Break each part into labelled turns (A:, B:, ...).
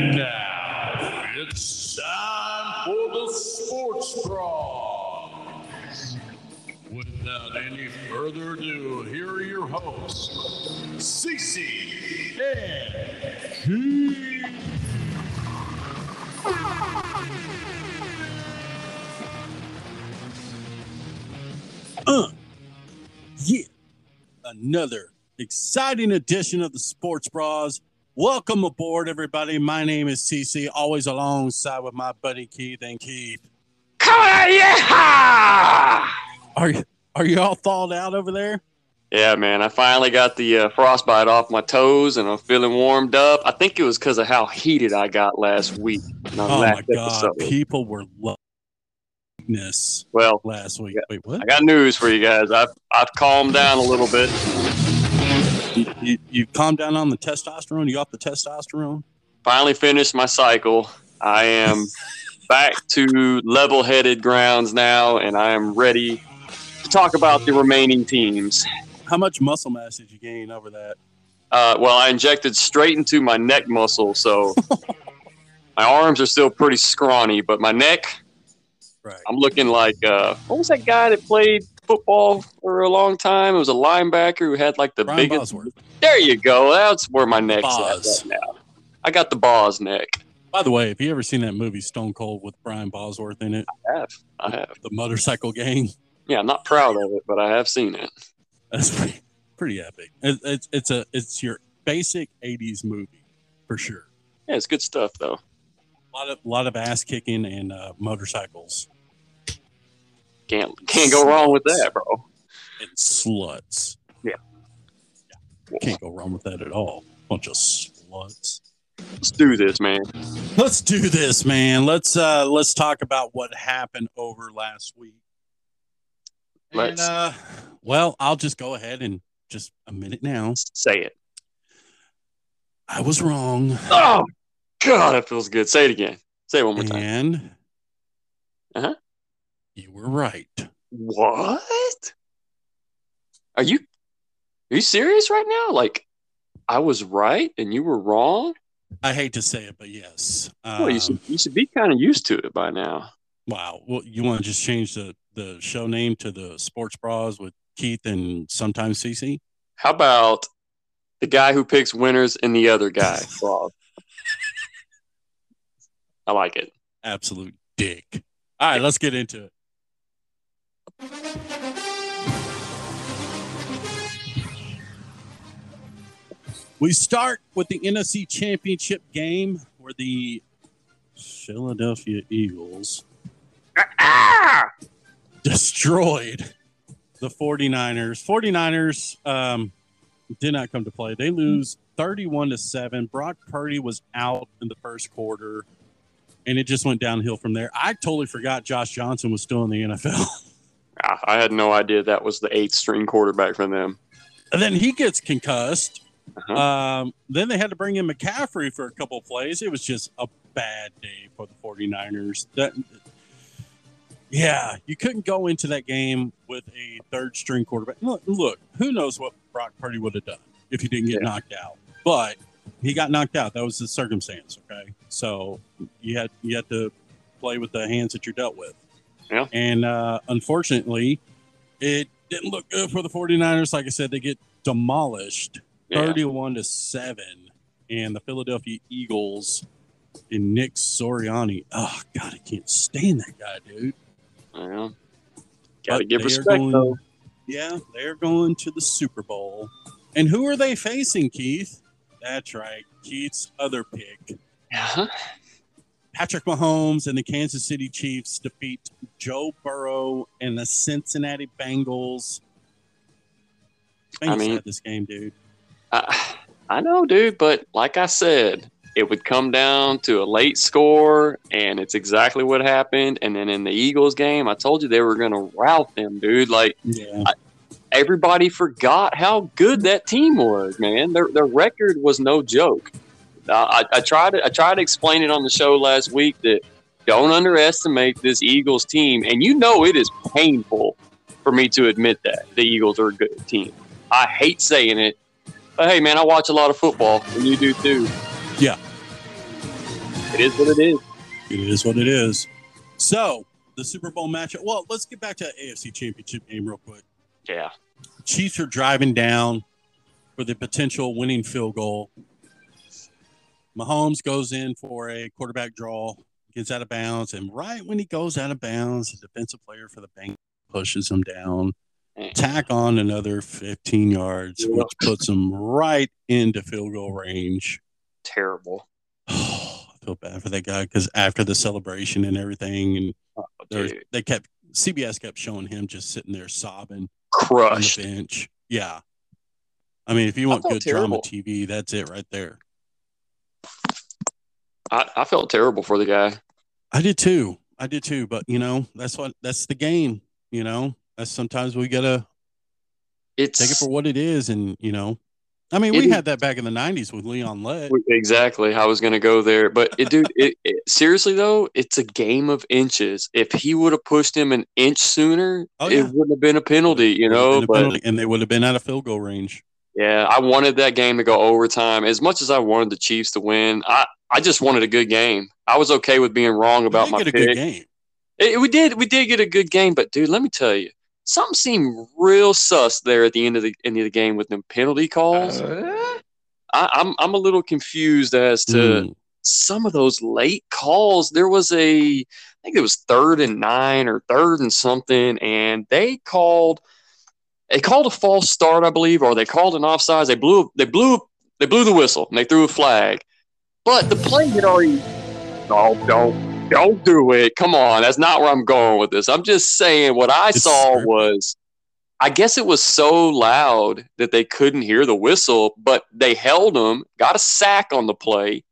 A: And now it's time for the Sports Bras. Without any further ado, here are your hosts, Cece and Keith.
B: Uh, yeah, another exciting edition of the Sports Bras. Welcome aboard, everybody. My name is CC, always alongside with my buddy Keith and Keith.
C: Come on, yeah!
B: Are you are you all thawed out over there?
C: Yeah, man. I finally got the uh, frostbite off my toes, and I'm feeling warmed up. I think it was because of how heated I got last week.
B: Oh
C: last
B: my god,
C: episode.
B: people were loveness
C: Well,
B: last week.
C: Yeah.
B: Wait, what?
C: I got news for you guys. I've I've calmed down a little bit.
B: You, you, you calmed down on the testosterone? You off the testosterone?
C: Finally finished my cycle. I am back to level-headed grounds now, and I am ready to talk about the remaining teams.
B: How much muscle mass did you gain over that?
C: Uh, well, I injected straight into my neck muscle, so my arms are still pretty scrawny, but my neck,
B: Right.
C: I'm looking like uh, what was that guy that played football for a long time? It was a linebacker who had like the
B: Brian
C: biggest.
B: Bosworth.
C: There you go. That's where my neck's
B: Boz.
C: at right now. I got the Boz neck.
B: By the way, have you ever seen that movie Stone Cold with Brian Bosworth in it?
C: I have. I have.
B: The motorcycle gang.
C: Yeah, I'm not proud of it, but I have seen it.
B: That's pretty, pretty epic. It, it's it's a it's your basic '80s movie for sure.
C: Yeah, it's good stuff though.
B: A lot of lot of ass kicking and uh, motorcycles
C: Can't can't go wrong with that, bro.
B: and sluts.
C: Yeah. yeah.
B: Can't go wrong with that at all. Bunch of sluts.
C: Let's do this, man.
B: Let's do this, man. Let's uh let's talk about what happened over last week.
C: Let's.
B: uh, well, I'll just go ahead and just a minute now.
C: Say it.
B: I was wrong.
C: Oh, God, that feels good. Say it again. Say it one more time.
B: And
C: Uh-huh.
B: You were right.
C: What? Are you are you serious right now? Like I was right and you were wrong?
B: I hate to say it, but yes.
C: well, you
B: Um,
C: should you should be kind of used to it by now.
B: wow. Well, you want to just change the the show name to the Sports Bras with Keith and sometimes CC?
C: How about the guy who picks winners and the other guy? I like it.
B: Absolute dick. All right, let's get into it. We start with the NFC Championship game where the Philadelphia Eagles
C: Ah!
B: destroyed the 49ers. 49ers um, did not come to play. They lose 31 to 7. Brock Purdy was out in the first quarter and it just went downhill from there. I totally forgot Josh Johnson was still in the NFL.
C: I had no idea that was the eighth string quarterback for them.
B: and then he gets concussed.
C: Uh-huh.
B: Um, then they had to bring in McCaffrey for a couple of plays. It was just a bad day for the 49ers. That yeah, you couldn't go into that game with a third string quarterback. Look, look, who knows what Brock Purdy would have done if he didn't get
C: Yeah.
B: knocked out. But he got knocked out. That was the circumstance, okay? So you had you had to play with the hands that you're dealt with.
C: Yeah.
B: And uh, unfortunately, it didn't look good for the 49ers. Like I said, they get demolished
C: Yeah.
B: 31 to 7 and the Philadelphia Eagles and Nick Sirianni. Oh god, I can't stand that guy, dude.
C: Well, gotta give respect
B: going-
C: though.
B: Yeah, they're going to the Super Bowl. And who are they facing, Keith? That's right, Keith's other pick.
C: Uh-huh.
B: Patrick Mahomes and the Kansas City Chiefs defeat Joe Burrow and the Cincinnati Bengals. Bengals
C: mean-
B: had this game, dude.
C: I, I know, dude, but like I said, it would come down to a late score, and it's exactly what happened. And then in the Eagles game, I told you they were going to rout them, dude. Like
B: Yeah.
C: everybody forgot how good that team was, man. Their their record was no joke. I, I tried to I tried to explain it on the show last week that don't underestimate this Eagles team, and you know it is painful for me to admit that the Eagles are a good team. I hate saying it, but hey, man, I watch a lot of football, and you do too.
B: Yeah.
C: It is what it is.
B: It is what it is. So the Super Bowl matchup. Well, let's get back to the AFC Championship game real quick.
C: Yeah.
B: Chiefs are driving down for the potential winning field goal. Mahomes goes in for a quarterback draw, gets out of bounds, and right when he goes out of bounds, the defensive player for the Bengals pushes him down, tack on another 15 yards, which puts him right into field goal range.
C: Terrible.
B: I feel bad for that guy because after the celebration and everything, and
C: Oh,
B: they kept CBS kept showing him just sitting there sobbing on the bench. Yeah. I mean, if you want good drama. TV, that's it right there.
C: I, I felt terrible for the guy.
B: I did too. I did too. But you know, that's what that's the game. You know, that's sometimes we gotta
C: It's
B: take it for what it is. And you know, I mean, we had that back in the '90s with Leon Lett.
C: exactly. I was going to go there, but it, dude, it, it, seriously though, it's a game of inches. If he would have pushed him an inch sooner,
B: Oh,
C: it wouldn't have been a penalty. You know, but
B: penalty, and they would have been out of field goal range.
C: Yeah, I wanted that game to go overtime. As much as I wanted the Chiefs to win, I, I just wanted a good game. I was okay with being wrong about
B: did
C: my
B: get a
C: pick.
B: good game.
C: It- we did we did get a good game, but dude, let me tell you, something seemed real sus there at the end of the end of the game with them penalty calls. I, I'm I'm a little confused as to
B: Mm.
C: some of those late calls. There was a, I think it was third and nine or third and something, and they called, they called a false start, I believe, or they called an offsides. They blew, they blew, they blew the whistle and they threw a flag, but the play had already. Oh, don't, don't do it! Come on, that's not where I'm going with this. I'm just saying what I
B: It's
C: saw was. I guess it was so loud that they couldn't hear the whistle, but they held them, got a sack on the play,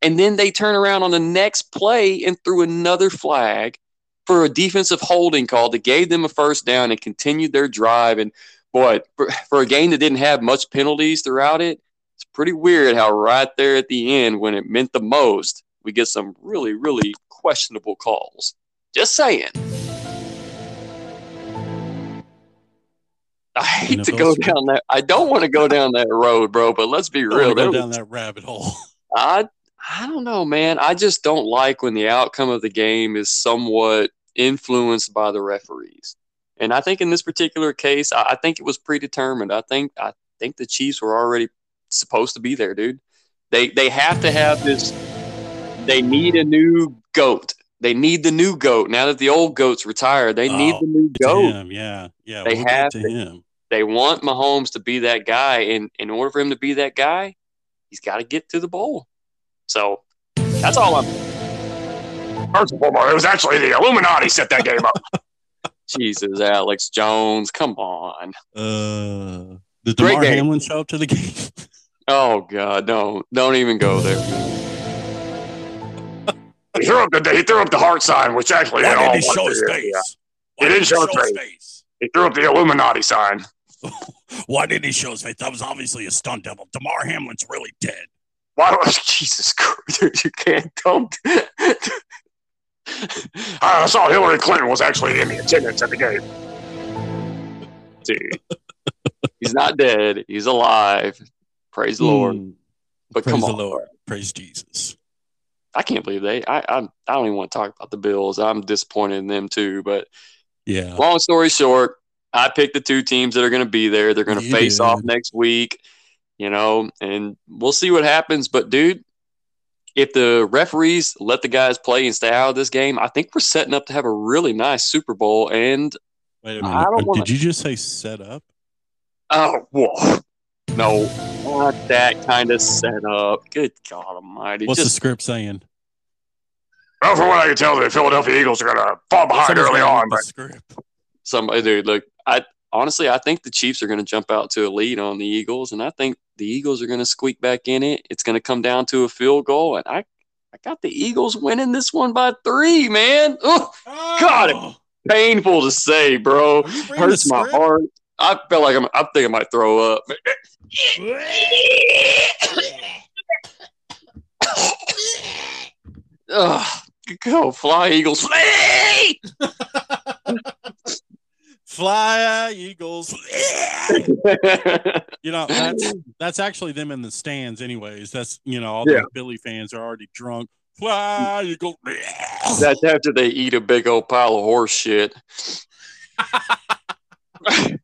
C: and then they turn around on the next play and threw another flag for a defensive holding call that gave them a first down and continued their drive. And boy, for, for a game that didn't have much penalties throughout it, it's pretty weird how right there at the end, when it meant the most, we get some really, really questionable calls. Just saying. I hate to go down that. I don't want to go down that road, bro. But let's be
B: Don't
C: real.
B: go down
C: was-
B: that rabbit hole.
C: I I don't know, man. I just don't like when the outcome of the game is somewhat influenced by the referees. And I think in this particular case, I, I think it was predetermined. I think I think the Chiefs were already supposed to be there, dude. They they have to have this. They need a new goat. They need the new goat now that the old goat's retired. They need
B: Oh,
C: the new goat.
B: him, yeah, yeah.
C: They
B: we'll
C: have
B: to
C: to.
B: him.
C: They want Mahomes to be that guy, and in order for him to be that guy, he's got to get to the bowl. So that's all I'm.
D: First and foremost, it was actually the Illuminati set that game up.
C: Jesus, Alex Jones, come on.
B: Uh, did
C: Great
B: Damar
C: game.
B: Hamlin show up to the game?
C: Oh God, don't don't even go there.
D: He threw up the he threw up the heart sign, which actually
B: Why
D: had
B: didn't
D: all
B: he show his
D: thing,
B: face?
D: yeah.
B: Why
D: He didn't show his
B: face.
D: He threw up the Illuminati sign.
B: Why didn't he show his face? That was obviously a stunt double. Damar Hamlin's really dead.
D: Why was
C: Jesus Christ, dude, you can't don't.
D: I saw Hillary Clinton was actually in the attendance at the game.
C: Dude, he's not dead. He's alive. Praise the Lord.
B: Mm.
C: But
B: Praise
C: come
B: the
C: on,
B: Lord. Praise Jesus.
C: I can't believe they. I, I I don't even want to talk about the Bills. I'm disappointed in them too. But
B: Yeah.
C: long story short, I picked the two teams that are going to be there. They're going to
B: You
C: face
B: did.
C: off next week, you know, and we'll see what happens. But dude, if the referees let the guys play and stay out of this game, I think we're setting up to have a really nice Super Bowl. And
B: Wait a
C: I
B: minute.
C: don't
B: Uh,
C: wanna-
B: Did you just say set up?
C: oh, whoa, no, not that kind of setup. Good God Almighty!
B: What's the script saying?
D: Well, from what I can tell, the Philadelphia Eagles are going to fall behind
B: Someone's
D: early on,
B: read
D: but
B: script.
C: somebody, dude. Look, I honestly, I think the Chiefs are going to jump out to a lead on the Eagles, and I think the Eagles are going to squeak back in it. It's going to come down to a field goal, and I, I got the Eagles winning this one by three, man. Oh. God,
B: Oh,
C: painful to say, bro.
B: are you reading the
C: Hurts my heart. I feel like I'm. I think I might throw up. Ugh, go fly, Eagles, fly!
B: Fly Eagles. you know, that's that's actually them in the stands anyways. That's you know, all
D: Yeah.
B: those Billy fans are already drunk. Fly, Eagles.
C: That's after they eat a big old pile of horse shit. nah,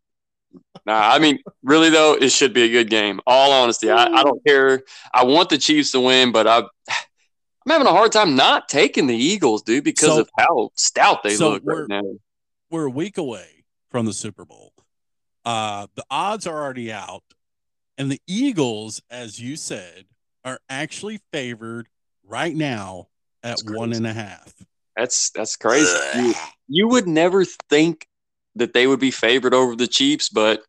C: I mean, really though, it should be a good game. All honesty, I, I don't care. I want the Chiefs to win, but I, I'm having a hard time not taking the Eagles, dude, because
B: So-
C: of how stout they
B: so
C: look right now.
B: We're a week away from the Super Bowl. Uh, the odds are already out, and the Eagles, as you said, are actually favored right now at
C: That's
B: one
C: crazy.
B: and a half.
C: That's that's crazy. You, you would never think that they would be favored over the Chiefs, but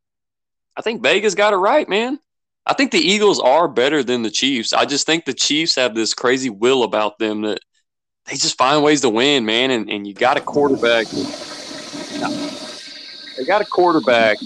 C: I think Vegas got it right, man. I think the Eagles are better than the Chiefs. I just think the Chiefs have this crazy will about them that they just find ways to win, man. And, and you got a quarterback. They got a quarterback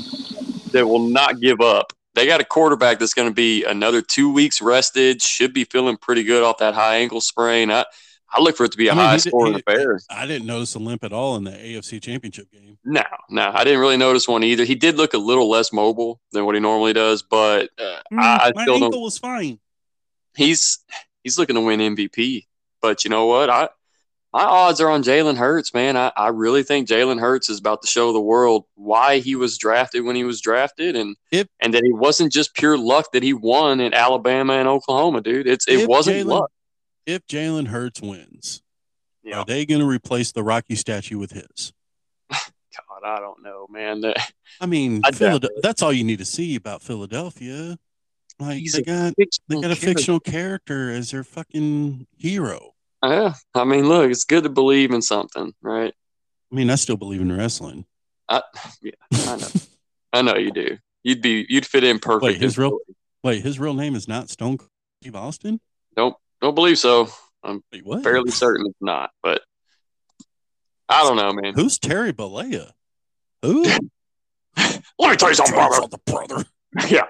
C: that will not give up. They got a quarterback that's going to be another two weeks rested, should be feeling pretty good off that high ankle sprain. I, I look for it to be a
B: I mean,
C: high
B: he did-
C: scoring
B: he-
C: affair.
B: I didn't notice a limp at all in the AFC Championship game.
C: No, no, I didn't really notice one either. He did look a little less mobile than what he normally does, but uh, I, I
B: Mm, My
C: still
B: ankle was fine.
C: He's he's looking to win MVP, but you know what? I my odds are on Jalen Hurts, man. I, I really think Jalen Hurts is about to show the world why he was drafted when he was drafted, and
B: If-
C: and that it wasn't just pure luck that he won in Alabama and Oklahoma, dude. It's it wasn't
B: Jalen-
C: luck.
B: If Jalen Hurts wins,
C: Yeah.
B: are they going to replace the Rocky statue with his?
C: God, I don't know, man. That-
B: I mean,
C: I
B: that's all you need to see about Philadelphia. Like
C: He's
B: they got they got a
C: character.
B: fictional character as their fucking hero.
C: Yeah, I mean, look, it's good to believe in something, right?
B: I mean, I still believe in wrestling.
C: I, yeah, I know. I know you do. You'd be you'd fit in perfect.
B: Wait, his real- Wait, his real name is not Stone Cold Steve Austin?
C: Don't don't believe so.
B: Wait, what?
C: Fairly certain it's not, but I don't know, man.
B: Who's Terry Bollea? Who?
D: Let me tell you something, brother.
B: the brother.
D: Yeah.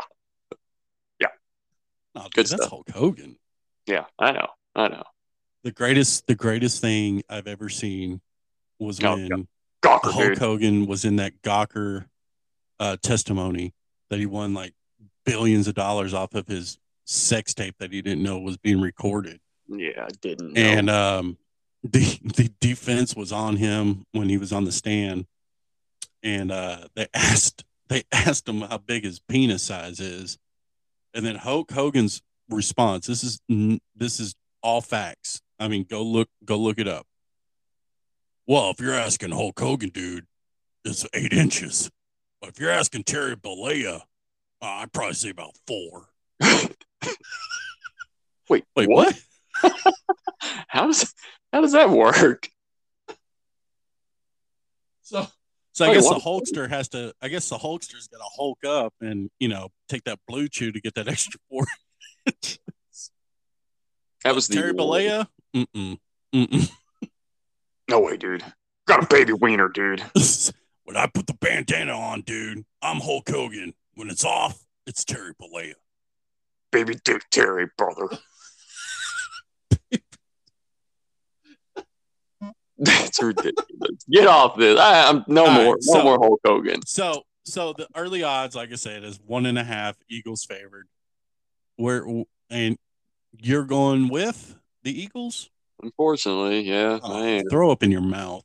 B: No, dude,
C: Good
B: that's
C: stuff.
B: Hulk Hogan.
C: Yeah, I know. I know.
B: The greatest, the greatest thing I've ever seen was
C: Oh,
B: when
D: Gawker,
B: Hulk
D: dude.
B: Hogan was in that Gawker uh, testimony that he won like billions of dollars off of his sex tape that he didn't know was being recorded.
C: Yeah, I didn't. Know.
B: And um, the the defense was on him when he was on the stand, and uh, they asked they asked him how big his penis size is, and then Hulk Hogan's response. This is this is all facts. I mean, go look go look it up. Well, if you're asking Hulk Hogan, dude, it's eight inches. But if you're asking Terry Bollea, uh, I'd probably say about four.
C: wait,
B: Wait,
C: what?
B: what?
C: How does how does that work?
B: So, so I
C: Wait,
B: guess
C: what?
B: the Hulkster has to. I guess the Hulkster's got to Hulk up and you know take that blue chew to get that extra four.
C: That was the
B: Terry Bollea. Mm-mm. Mm-mm.
D: No way, dude. Got a baby wiener, dude.
B: when I put the bandana on, dude, I'm Hulk Hogan. When it's off, it's Terry Bollea.
D: Baby Dick Terry, brother.
C: That's ridiculous. Get off this. I, I'm no
B: All right,
C: more. no
B: so-
C: more Hulk Hogan.
B: So, so the early odds, like I said, is one and a half. Eagles favored. Where and you're going with the Eagles?
C: Unfortunately, yeah,
B: Oh, throw up in your mouth.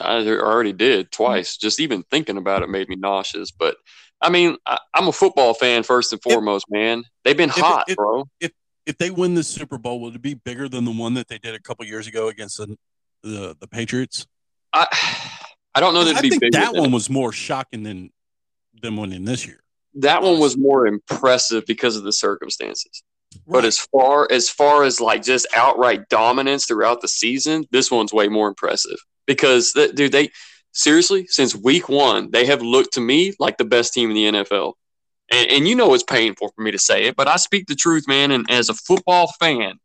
C: I already did twice. Mm. Just even thinking about it made me nauseous. But I mean, I, I'm a football fan first and foremost, man. They've been
B: If
C: hot,
B: if-
C: bro.
B: if if they win the Super Bowl, will it be bigger than the one that they did a couple years ago against the the, the Patriots?
C: I I don't know that
B: I
C: it'd be
B: think
C: bigger
B: that one was more shocking than than one in this year.
C: That one was more impressive because of the circumstances. But as far as far as like just outright dominance throughout the season, this one's way more impressive because th- dude, they seriously since week one they have looked to me like the best team in the NFL. And, and you know it's painful for me to say it, but I speak the truth, man. And as a football fan,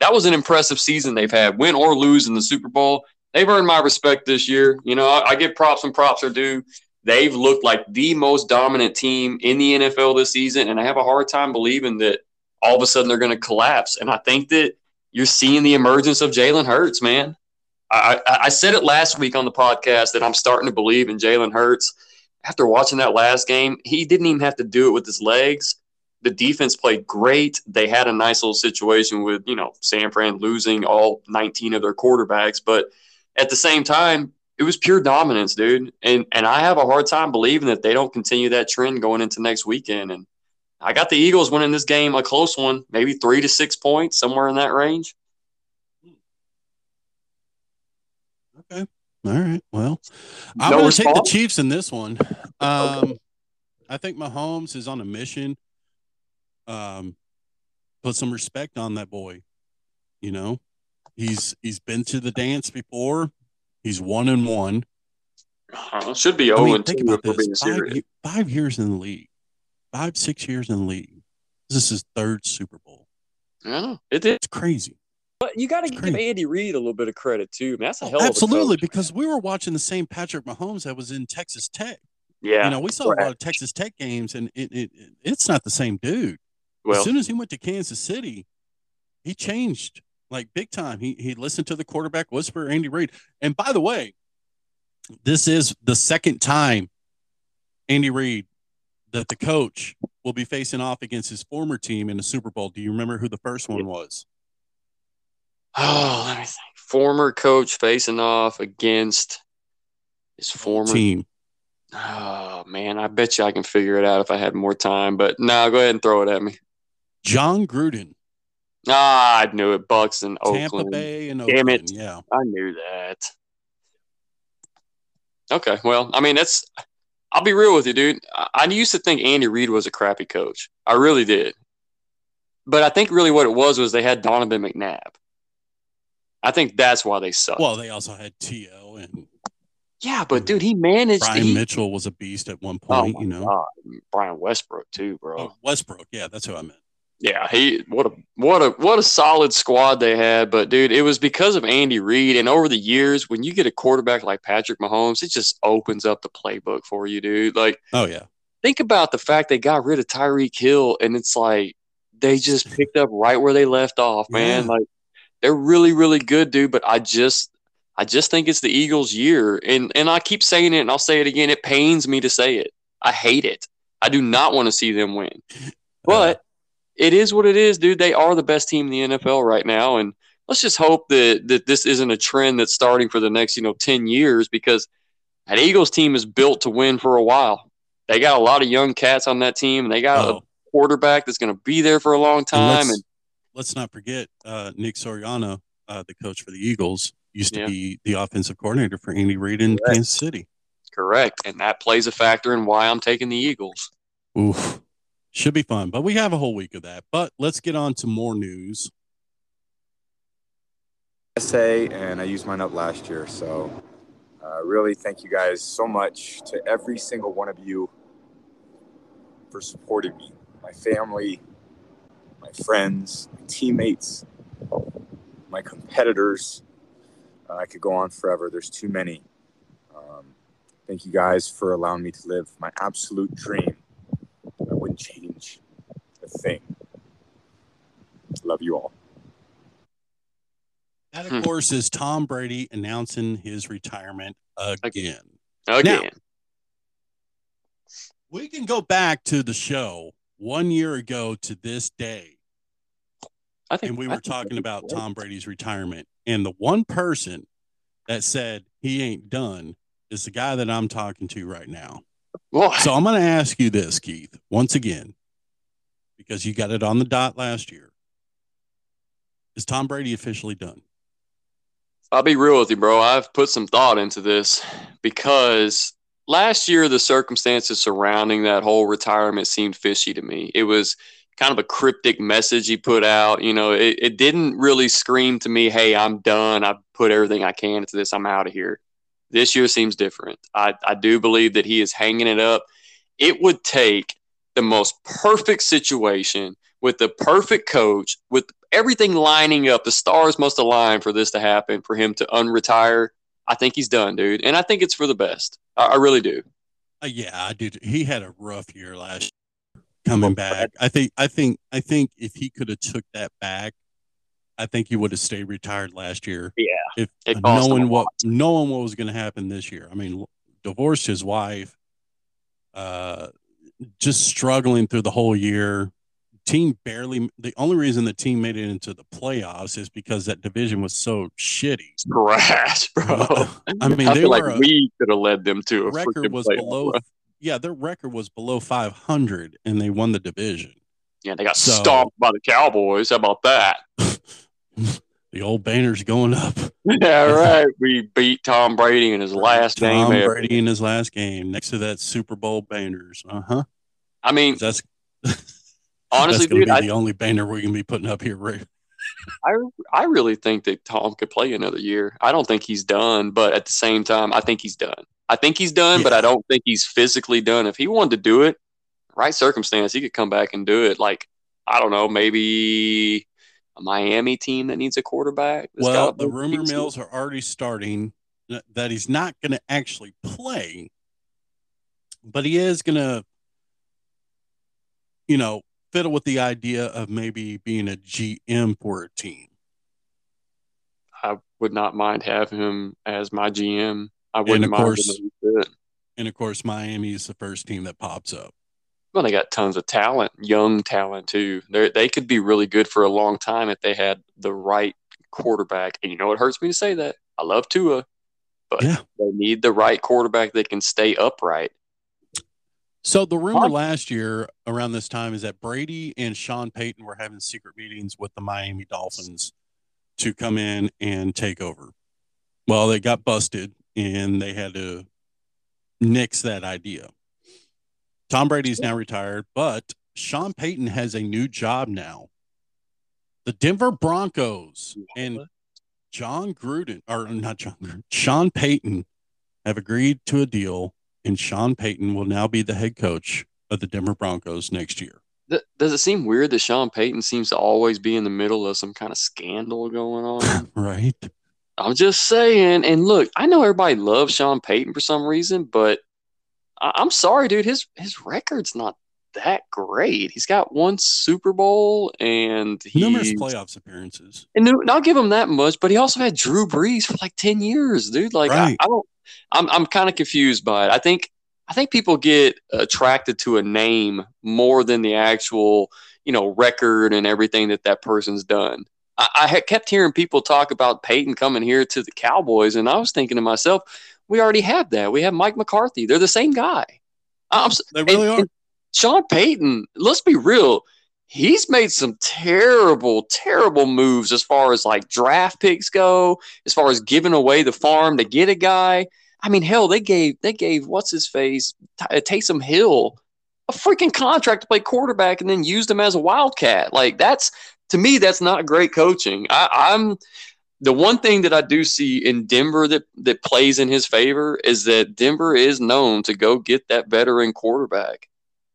C: that was an impressive season they've had, win or lose in the Super Bowl. They've earned my respect this year. You know, I, I give props and props are due. They've looked like the most dominant team in the NFL this season, and I have a hard time believing that all of a sudden they're going to collapse. And I think that you're seeing the emergence of Jalen Hurts, man. I, I, said it last week on the podcast that I'm starting to believe in Jalen Hurts. After watching that last game, he didn't even have to do it with his legs. The defense played great. They had a nice little situation with, you know, San Fran losing all 19 of their quarterbacks. But at the same time, it was pure dominance, dude. And and I have a hard time believing that they don't continue that trend going into next weekend. And I got the Eagles winning this game, a close one, maybe three to six points, somewhere in that range.
B: Okay. All right. Well, I'm
C: No
B: going to take the? Chiefs in this one. Um, I think Mahomes is on a mission. Um, put some respect on that boy. You know, he's he's been to the dance before. He's one and one.
C: Uh, should be
B: I mean,
C: and 2
B: think
C: if
B: about
C: we're being
B: five, five years in the league, five six years in the league. This is his third Super Bowl.
C: Yeah, it is.
B: It's crazy.
C: But you got to give
B: crazy.
C: Andy Reid a little bit of credit too. Man, that's a
B: Oh,
C: hell of a
B: absolutely,
C: coach.
B: because we were watching the same Patrick Mahomes that was in Texas Tech.
C: Yeah.
B: you know, we saw a lot of Texas Tech games, and it, it it- it's not the same dude.
C: well,
B: as soon as he went to Kansas City, he changed like big time. He he listened to the quarterback whisper, Andy Reid. And by the way, this is the second time Andy Reid that the coach will be facing off against his former team in the Super Bowl. Do you remember who the first one was?
C: oh, let me think. Former coach facing off against his former.
B: team.
C: Oh man, I bet you I can figure it out if I had more time. But no, go ahead and throw it at me.
B: Jon Gruden,
C: Ah, I knew it. Bucks and
B: Tampa
C: Oakland.
B: Bay, and
C: Damn
B: Oakland.
C: it.
B: Yeah.
C: I knew that. Okay, well, I mean, that's. I'll be real with you, dude. I, used to think Andy Reid was a crappy coach. I really did. But I think really what it was was they had Donovan McNabb. I think that's why they suck.
B: Well, they also had T.O. and
C: yeah, but dude, he managed.
B: Brian
C: he,
B: Mitchell was a beast at one
C: oh
B: point.
C: my
B: you know,
C: God, Brian Westbrook too, bro.
B: Oh, Westbrook. Yeah, that's who I meant.
C: Yeah, he what a what a what a solid squad they had. But dude, it was because of Andy Reid, and over the years, when you get a quarterback like Patrick Mahomes, it just opens up the playbook for you, dude. Like
B: Oh yeah.
C: think about the fact they got rid of Tyreek Hill, and it's like they just picked up right where they left off, man.
B: Yeah.
C: Like they're really, really good, dude. But I just, I just think it's the Eagles' year, and and I keep saying it, and I'll say it again. It pains me to say it. I hate it. I do not want to see them win, uh, but it is what it is, dude. They are the best team in the NFL right now, and let's just hope that that this isn't a trend that's starting for the next, you know, ten years because that Eagles team is built to win for a while. They got a lot of young cats on that team, and they got
B: Oh,
C: a quarterback that's going to be there for a long
B: and
C: time.
B: let's,
C: And
B: let's not forget uh, Nick Sirianni, uh, the coach for the Eagles, used to
C: Yeah.
B: be the offensive coordinator for Andy Reid in
C: Correct.
B: Kansas City.
C: correct, and that plays a factor in why I'm taking the Eagles.
B: Oof. Should be fun, but we have a whole week of that. But let's get on to more news.
E: essay and I used mine up last year. So, uh, really thank you guys so much to every single one of you for supporting me, my family, my friends, my teammates, my competitors. Uh, I could go on forever. There's too many. Um, thank you guys for allowing me to live my absolute dream. I wouldn't change a thing. Love you all.
B: That, of
C: Hmm.
B: course, is Tom Brady announcing his retirement again.
C: Again,
B: We can go back to the show one year ago to this day,
C: I think
B: and we
C: I
B: were
C: think
B: talking about
C: great.
B: Tom Brady's retirement. And the one person that said he ain't done is the guy that I'm talking to right now.
C: Well,
B: So I'm going to ask you this, Keith, once again, because you got it on the dot last year. Is Tom Brady officially done?
C: I'll be real with you, bro. I've put some thought into this because last year the circumstances surrounding that whole retirement seemed fishy to me. It was kind of a cryptic message he put out. You know, it, it didn't really scream to me, hey, I'm done. I've put everything I can into this. I'm out of here. This year seems different. I, I do believe that he is hanging it up. It would take the most perfect situation with the perfect coach, with everything lining up, the stars must align for this to happen, for him to unretire. I think he's done, dude. And I think it's for the best. I, I really do.
B: Uh, yeah, I did. He had a rough year last year coming back. I think, I think, I think if he could have took that back, I think he would have stayed retired last year.
C: Yeah,
B: If
C: it cost him a
B: knowing what knowing what was going to happen this year. I mean, divorced his wife, uh, just struggling through the whole year. team barely. The only reason the team made it into the playoffs is because that division was so shitty.
C: Trash, bro.
B: I mean,
C: I
B: they
C: feel
B: were
C: like
B: a-
C: we could have led them to a
B: record was
C: playoff
B: below.
C: run.
B: Yeah, their record was below 500, and they won the division.
C: Yeah, they got
B: So-
C: stomped by the Cowboys. How about that?
B: The old Banners going up.
C: yeah, right. We beat Tom Brady in his last
B: Tom
C: game ever.
B: Brady in his last game next to that Super Bowl Banners. Uh huh.
C: I mean,
B: That's
C: honestly,
B: that's
C: dude,
B: be
C: I,
B: the only banner we're going to be putting up here. Right?
C: I I really think that Tom could play another year. I don't think he's done, but at the same time, I think he's done. I think he's done, but I don't think he's physically done. If he wanted to do it, right circumstance, he could come back and do it. Like I don't know, maybe a Miami team that needs a quarterback.
B: Well, the rumor mills are already starting that- he's not going to actually play, but he is going to, you know, fiddle with the idea of maybe being a GM for a team.
C: I would not mind having him as my GM. I wouldn't
B: of
C: mind.
B: course-
C: him if he did.
B: And of course, Miami is the first team that pops up.
C: Well, they got tons of talent, young talent too. They they could be really good for a long time if they had the right quarterback. And you know, it hurts me to say that. I love Tua, but
B: Yeah.
C: they need the right quarterback that can stay upright.
B: So the rumor last year around this time is that Brady and Sean Payton were having secret meetings with the Miami Dolphins to come in and take over. Well, they got busted and they had to nix that idea. Tom Brady's now retired, but Sean Payton has a new job now. The Denver Broncos and Jon Gruden, or not Jon Gruden, Sean Payton have agreed to a deal, and Sean Payton will now be the head coach of the Denver Broncos next year.
C: Does it seem weird that Sean Payton seems to always be in the middle of some kind of scandal going on?
B: Right?
C: I'm just saying. And look, I know everybody loves Sean Payton for some reason, but I- I'm sorry, dude. His his record's not that great. He's got one Super Bowl and
B: Numerous
C: he's
B: playoffs appearances.
C: and I'll give him that much, but he also had Drew Brees for like ten years, dude. Like
B: Right.
C: I, I don't, I'm I'm kind of confused by it. I think I think people get attracted to a name more than the actual, you know, record and everything that that person's done. I, I had kept hearing people talk about Payton coming here to the Cowboys, and I was thinking to myself, we already have that. We have Mike McCarthy. They're the same guy. I'm,
B: They really
C: and-
B: are.
C: and Sean Payton, let's be real. He's made some terrible, terrible moves as far as like draft picks go, as far as giving away the farm to get a guy. I mean, hell, they gave they gave what's his face T- uh, Taysom Hill a freaking contract to play quarterback and then used him as a wildcat. Like that's to me, that's not great coaching. I, I'm the one thing that I do see in Denver that that plays in his favor is that Denver is known to go get that veteran quarterback.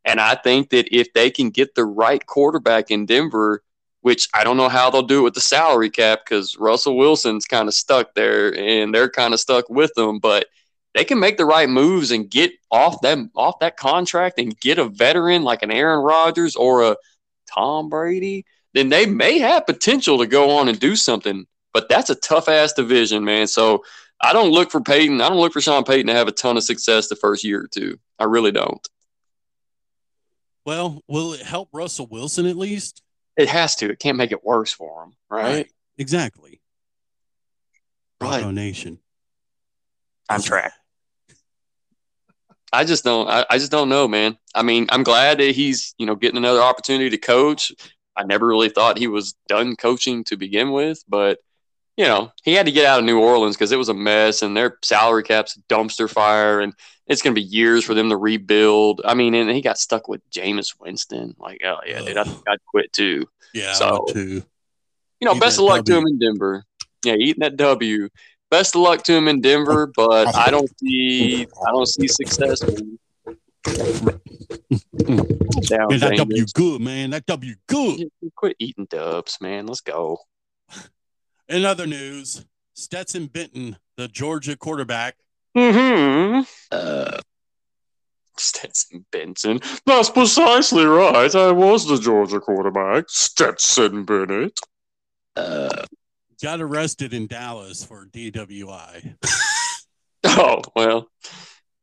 C: And I think that if they can get the right quarterback in Denver, which I don't know how they'll do it with the salary cap because Russell Wilson's kind of stuck there and they're kind of stuck with them, but they can make the right moves and get off them off that contract and get a veteran like an Aaron Rodgers or a Tom Brady, then they may have potential to go on and do something. But that's a tough ass division, man. So I don't look for Payton. I don't look for Sean Payton to have a ton of success the first year or two. I really don't.
B: Well, will it help Russell Wilson at least?
C: It has to. It can't make it worse for him, right?
B: Exactly.
C: Right.
B: Bravo Nation.
E: On track.
C: I just don't. I, I just don't know, man. I mean, I'm glad that he's you know getting another opportunity to coach. I never really thought he was done coaching to begin with, but you know he had to get out of New Orleans because it was a mess and their salary cap's a dumpster fire, and it's going to be years for them to rebuild. I mean, and he got stuck with Jameis Winston. Like, oh yeah, dude, I think I'd quit too.
B: Yeah,
C: So-
B: too.
C: You know, best of luck to him in Denver. Yeah, eating that W. Best of luck to him in Denver, but I don't see I don't see success. Down,
B: Man, that. W good, man. That W good.
C: Quit eating dubs, man. Let's go.
B: In other news, Stetson Benton, the Georgia quarterback,
C: Mm-hmm. Uh, Stetson Benton. That's precisely right. I was the Georgia quarterback, Stetson Bennett. Uh,
B: got arrested in Dallas for DWI.
C: oh well,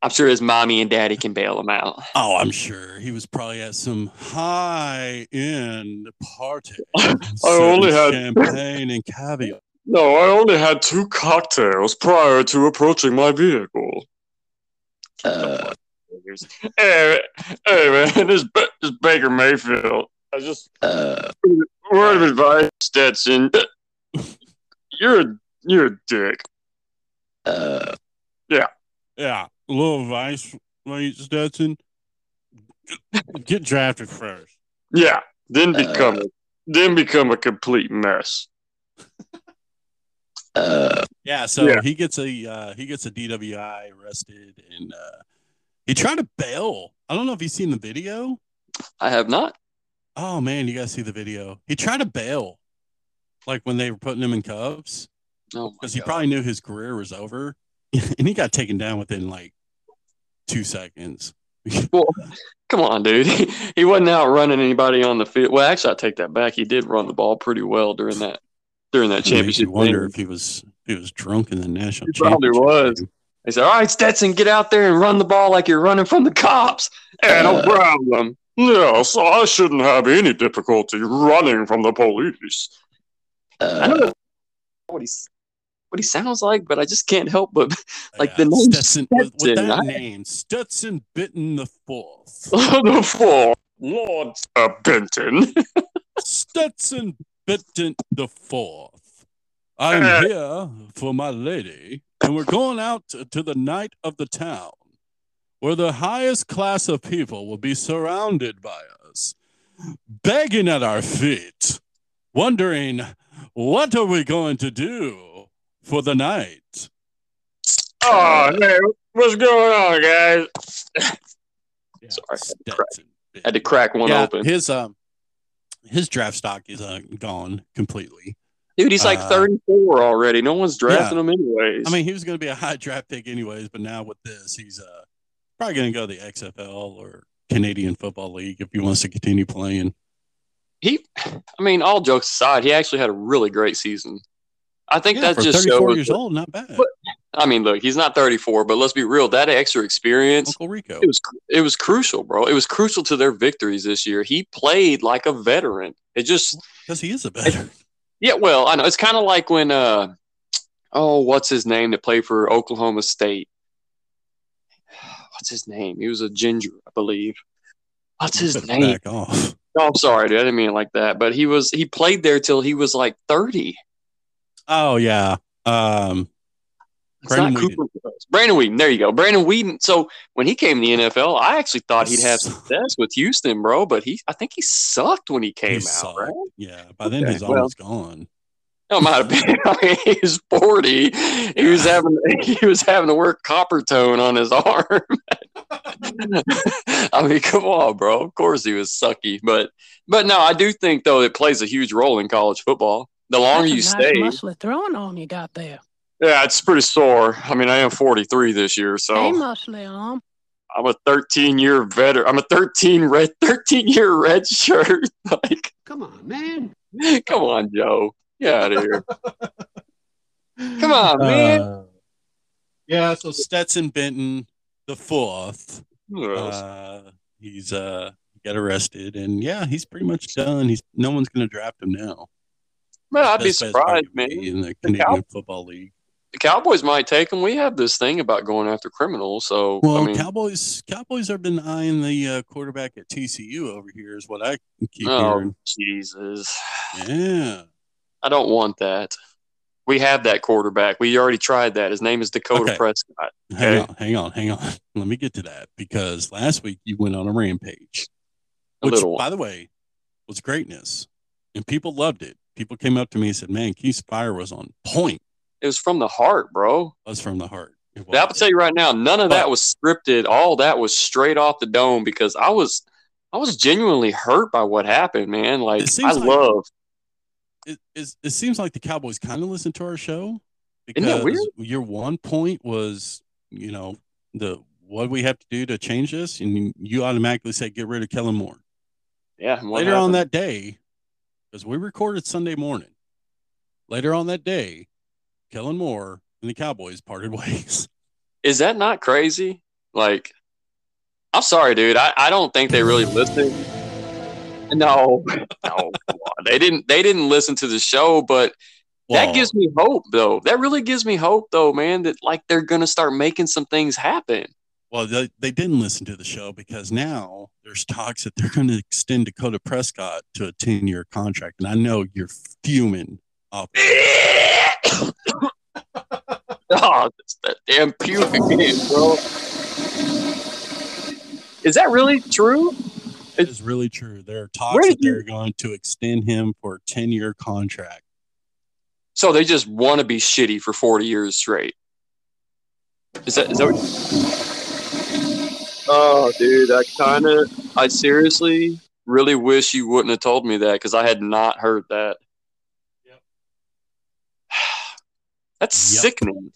C: I'm sure his mommy and daddy can bail him out.
B: Oh, I'm sure he was probably at some high end party.
D: I only had-
B: champagne and caviar.
D: No, I only had two cocktails prior to approaching my vehicle.
C: Uh,
D: Hey, hey, man, this, Ba- this Baker Mayfield. I just
C: uh,
D: word of advice, Stetson. You're a you're a dick.
C: uh,
B: yeah, Yeah, little advice, mate Stetson. Get drafted first.
D: Yeah, then become a, then become a complete mess.
C: uh,
B: Yeah, so
D: Yeah.
B: he gets a uh, he gets a DWI arrested and uh, he tried to bail. I don't know if you've seen the video.
C: I have not.
B: Oh man, you guys see the video? He tried to bail, like when they were putting him in cuffs,
C: Oh,
B: because he probably knew his career was over, and he got taken down within like two seconds.
C: well, Come on, dude. He, he wasn't out running anybody on the field. Well, actually, I take that back. He did run the ball pretty well during that during that
B: It makes
C: championship.
B: you wonder if he was if he was drunk in the national.
C: He probably was.
B: game.
C: He said, "All right, Stetson, get out there and run the ball like you're running from the cops."
D: And
C: Uh,
D: a problem. Yeah, so I shouldn't have any difficulty running from the police.
C: I don't know what he's what he sounds like, but I just can't help but Like the name
B: Stetson, with, with that
C: I-
B: name, Stetson Bitten the fourth.
D: the four, Lord uh, Benton.
B: Stetson Benton the fourth. I'm
D: Uh.
B: here for my lady, and we're going out to, to the night of the town, where the highest class of people will be surrounded by us, begging at our feet, wondering what are we going to do for the night.
D: Oh, hey, what's going on, guys?
B: Yeah,
C: Sorry, I had to crack-
B: Stetson Bitten.
C: had to crack one
B: yeah,
C: open.
B: His um, his draft stock is uh, gone completely.
C: Dude, he's like
B: uh,
C: 34 already. No one's drafting him anyways.
B: I mean, he was going to be a high draft pick anyways, but now with this, he's uh probably going to go to the XFL or Canadian Football League if he wants to continue playing.
C: he, I mean, all jokes aside, he actually had a really great season. I think
B: Yeah,
C: that just
B: 34
C: shows.
B: years old, not bad.
C: But- I mean, look, he's not 34, but let's be real. That extra experience,
B: Uncle Rico.
C: it was it was crucial, bro. It was crucial to their victories this year. He played like a veteran. It just
B: Because he is a better.
C: Yeah, well, I know it's kind of like when uh oh, what's his name that played for Oklahoma State? What's his name? He was a ginger, I believe. What's his name?
B: Back off.
C: Oh, I'm sorry, dude. I didn't mean it like that. But he was he played there till he was like 30.
B: Oh, yeah. Um,
C: It's
B: Brandon
C: not
B: Whedon.
C: Cooper Rush. Brandon Weeden. There you go. Brandon Weeden. So when he came to the NFL, I actually thought he'd have success with Houston, bro. But he, I think he sucked when he came
B: he
C: out,
B: sucked.
C: right?
B: Yeah. By then,
C: Okay,
B: he's
C: well.
B: almost gone.
C: No, might have been. I mean, he was forty. He was having he was having to work copper tone on his arm. I mean, come on, bro. Of course he was sucky, but but no, I do think though it plays a huge role in college football. The longer
F: That's a
C: you
F: nice
C: stay,
F: muscly throwing arm you got there.
D: Yeah, it's pretty sore. I mean, I am 43 this year, so
F: Hey, muscly arm.
D: I'm a 13 year veteran. I'm a 13 red 13 year red shirt. Like,
G: Come on, man.
C: come on, Joe, get out of here. Come on, man.
B: Uh, yeah. So Stetson Benton, the fourth, uh, he's uh got arrested, and yeah, he's pretty much done. He's no one's going to draft him now.
C: Man, I'd be surprised, man.
B: in the
C: The Cow-
B: Canadian Football League.
C: The Cowboys might take him. We have this thing about going after criminals, so
B: Well,
C: I mean,
B: Cowboys Cowboys have been eyeing the uh, quarterback at TCU over here, is what I keep
C: oh
B: hearing.
C: Jesus,
B: Yeah,
C: I don't want that. We have that quarterback. We already tried that. His name is Dakota
B: Okay.
C: Prescott.
B: hang on, hang on, hang on. Let me get to that because last week you went on a rampage, which, by the way, was greatness, and people loved it. People came up to me and said, "Man, Keith's fire was on point.
C: It was from the heart, bro.
B: It was from the heart." It
C: I will tell you right now, none of
B: But-
C: that was scripted. All that was straight off the dome because I was, I was genuinely hurt by what happened, man. Like
B: It
C: I
B: like-
C: love.
B: it, it seems like the Cowboys kind of listen to our show
C: Isn't that
B: because your one point was, you know, the what we have to do to change this, and you- automatically said get rid of Kellen Moore.
C: Yeah.
B: Later on that day, because we recorded Sunday morning, later on that day, Kellen Moore and the Cowboys parted ways.
C: is that not crazy? Like, I'm sorry, dude. I, I don't think they really listened. No, no, they didn't. They didn't listen to the show, but that
B: Well,
C: gives me hope, though. That really gives me hope, though, man. That like they're gonna start making some things happen.
B: Well, they, they didn't listen to the show because now there's talks that they're going to extend Dakota Prescott to a 10 year contract. And I know you're fuming off.
C: oh, it's that damn puke again, bro. Is that really true?
B: It is really true. There are talks that they're going to extend him for a 10 year contract.
C: So they just want to be shitty for 40 years straight. Is that, is that what? Oh, dude, I kind of, I seriously really wish you wouldn't have told me that because I had not heard that.
B: Yep.
C: That's
B: Yep.
C: sickening.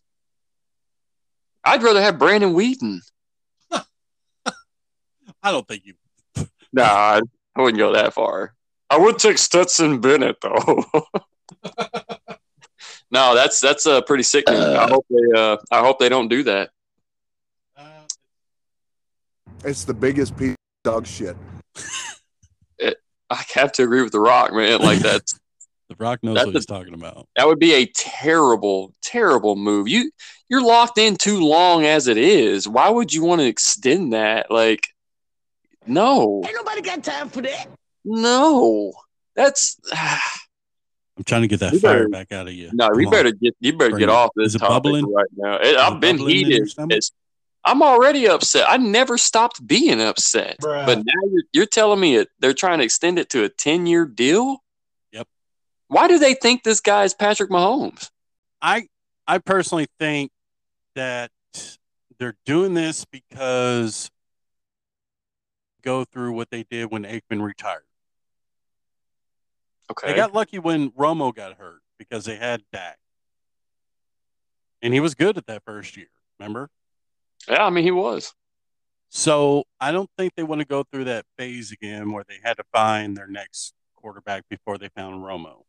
C: I'd rather have Brandon Weeden.
B: I don't think you.
C: Nah, I I wouldn't go that far. I would take Stetson Bennett though. no, that's that's uh, pretty sickening. I hope they uh, I hope they don't do that.
G: It's the biggest piece of dog shit.
C: I have to agree with the Rock, man. Like that
B: the Rock knows
C: That's
B: what
C: a-
B: he's talking about.
C: that would be a terrible, terrible move. You you're locked in too long as it is. Why would you want to extend that? Like, no,
F: Ain't nobody got time for that.
C: no. That's
B: I'm trying to get that
C: You
B: fire
C: better-
B: back out of you.
C: no.
B: Come
C: You
B: on.
C: better get you better
B: Bring
C: get
B: it.
C: off this
B: Is it
C: topic
B: bubbling?
C: right now. It,
B: it
C: I've been
B: bubbling
C: heated.
B: stomach?
C: I'm already upset. I never stopped being upset. But now you're, you're telling me it, they're trying to extend it to a 10 year deal?
B: Yep.
C: Why do they think this guy is Patrick Mahomes?
B: I I personally think that they're doing this because go through what they did when Aikman retired.
C: Okay.
B: They got lucky when Romo got hurt because they had Dak. And he was good at that first year, remember?
C: Yeah, I mean, he was.
B: So I don't think they want to go through that phase again where they had to find their next quarterback before they found Romo.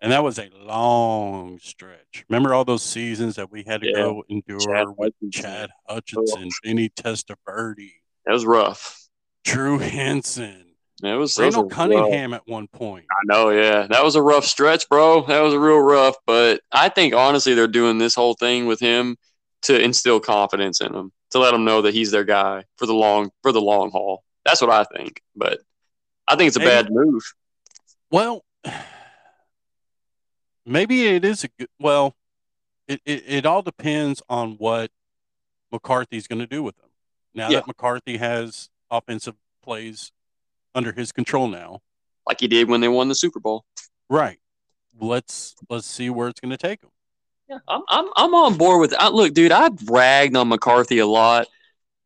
B: And that was a long stretch. Remember all those seasons that we had to
C: Yeah.
B: go endure
C: Chad
B: with
C: Hutchinson.
B: Chad Hutchinson, Vinny Testaverde,
C: That was rough.
B: Drew Henson,
C: It was, that was
B: Randall
C: a rough-
B: Cunningham at one point.
C: I know, yeah. That was a rough stretch, bro. That was a real rough. But I think, honestly, they're doing this whole thing with him to instill confidence in him, to let him know that he's their guy for the long for the long haul. That's what I think. But I think it's a
B: Hey.
C: bad move.
B: Well, maybe it is a good. Well, it, it, it all depends on what McCarthy's going to do with them. Now
C: Yeah.
B: that McCarthy has offensive plays under his control now,
C: Like he did when they won the Super Bowl.
B: right? Let's let's see where it's going to take them.
C: Yeah, I'm I'm I'm on board with. I, look, dude, I've ragged on McCarthy a lot,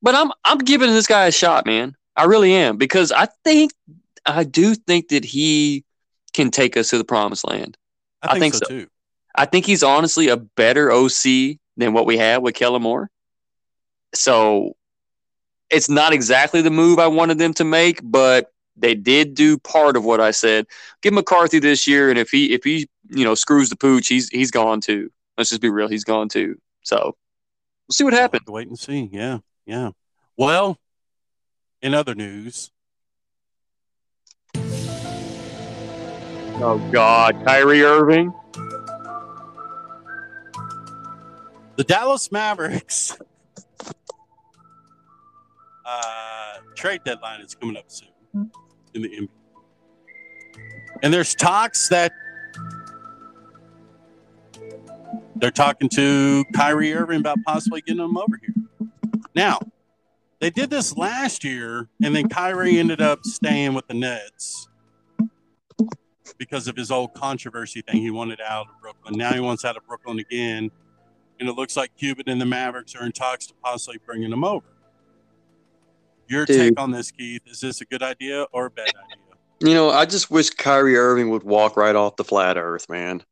C: but I'm I'm giving this guy a shot, man. I really am because I think I do think that he can take us to the promised land.
B: I
C: I
B: think,
C: think
B: so,
C: so.
B: too.
C: I think he's honestly a better OC than what we had with Kellen Moore. So it's not exactly the move I wanted them to make, but they did do part of what I said. Give McCarthy this year, and if he if he you know screws the pooch, he's he's gone too. Let's just be real, he's gone too. So we'll see what
B: We'll
C: happens.
B: wait and see. Yeah, yeah. Well, in other news,
C: Oh God, Kyrie Irving.
B: the Dallas Mavericks uh, trade deadline is coming up soon in the NBA. And there's talks that they're talking to Kyrie Irving about possibly getting him over here. Now, they did this last year, and then Kyrie ended up staying with the Nets because of his old controversy thing. He wanted out of Brooklyn. Now he wants out of Brooklyn again and it looks like Cuban and the Mavericks are in talks to possibly bringing him over. Your
C: Dude.
B: take on this, Keith? Is this a good idea or a bad idea?
C: You know, I just wish Kyrie Irving would walk right off the flat Earth, man.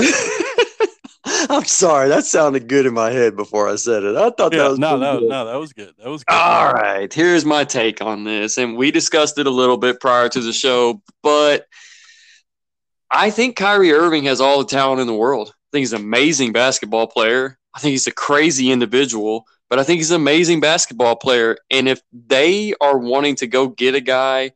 C: I'm sorry, that sounded good in my head before I said it. I thought that was
B: no, no,
C: good.
B: no, that was good. That was good.
C: All right, here's my take on this. And we discussed it a little bit prior to the show, but I think Kyrie Irving has all the talent in the world. I think he's an amazing basketball player. I think he's a crazy individual, but I think he's an amazing basketball player. And if they are wanting to go get a guy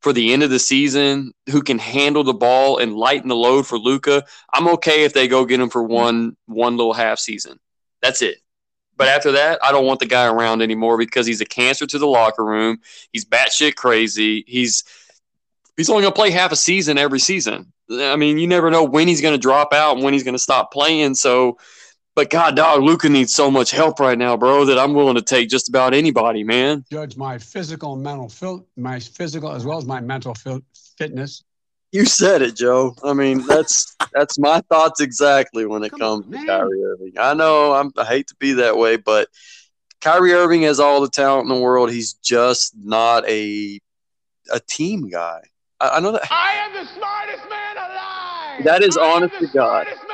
C: for the end of the season who can handle the ball and lighten the load for Luka, I'm okay if they go get him for one one little half season. That's it. But after that, I don't want the guy around anymore because he's a cancer to the locker room. He's batshit crazy. He's he's only gonna play half a season every season. I mean, you never know when he's gonna drop out and when he's gonna stop playing. So but God, dog, Luka needs so much help right now, bro, that I'm willing to take just about anybody, man.
H: Judge my physical and mental, fil- my physical as well as my mental fil- fitness.
C: You said it, Joe. I mean, that's that's my thoughts exactly when it
H: Come
C: comes
H: on,
C: to
H: man.
C: Kyrie Irving. I know I'm, I hate to be that way, but Kyrie Irving has all the talent in the world. He's just not a a team guy. I, I know that.
I: I am the smartest man alive.
C: That is
I: I am
C: honest
I: the
C: to God.
I: smartest man alive.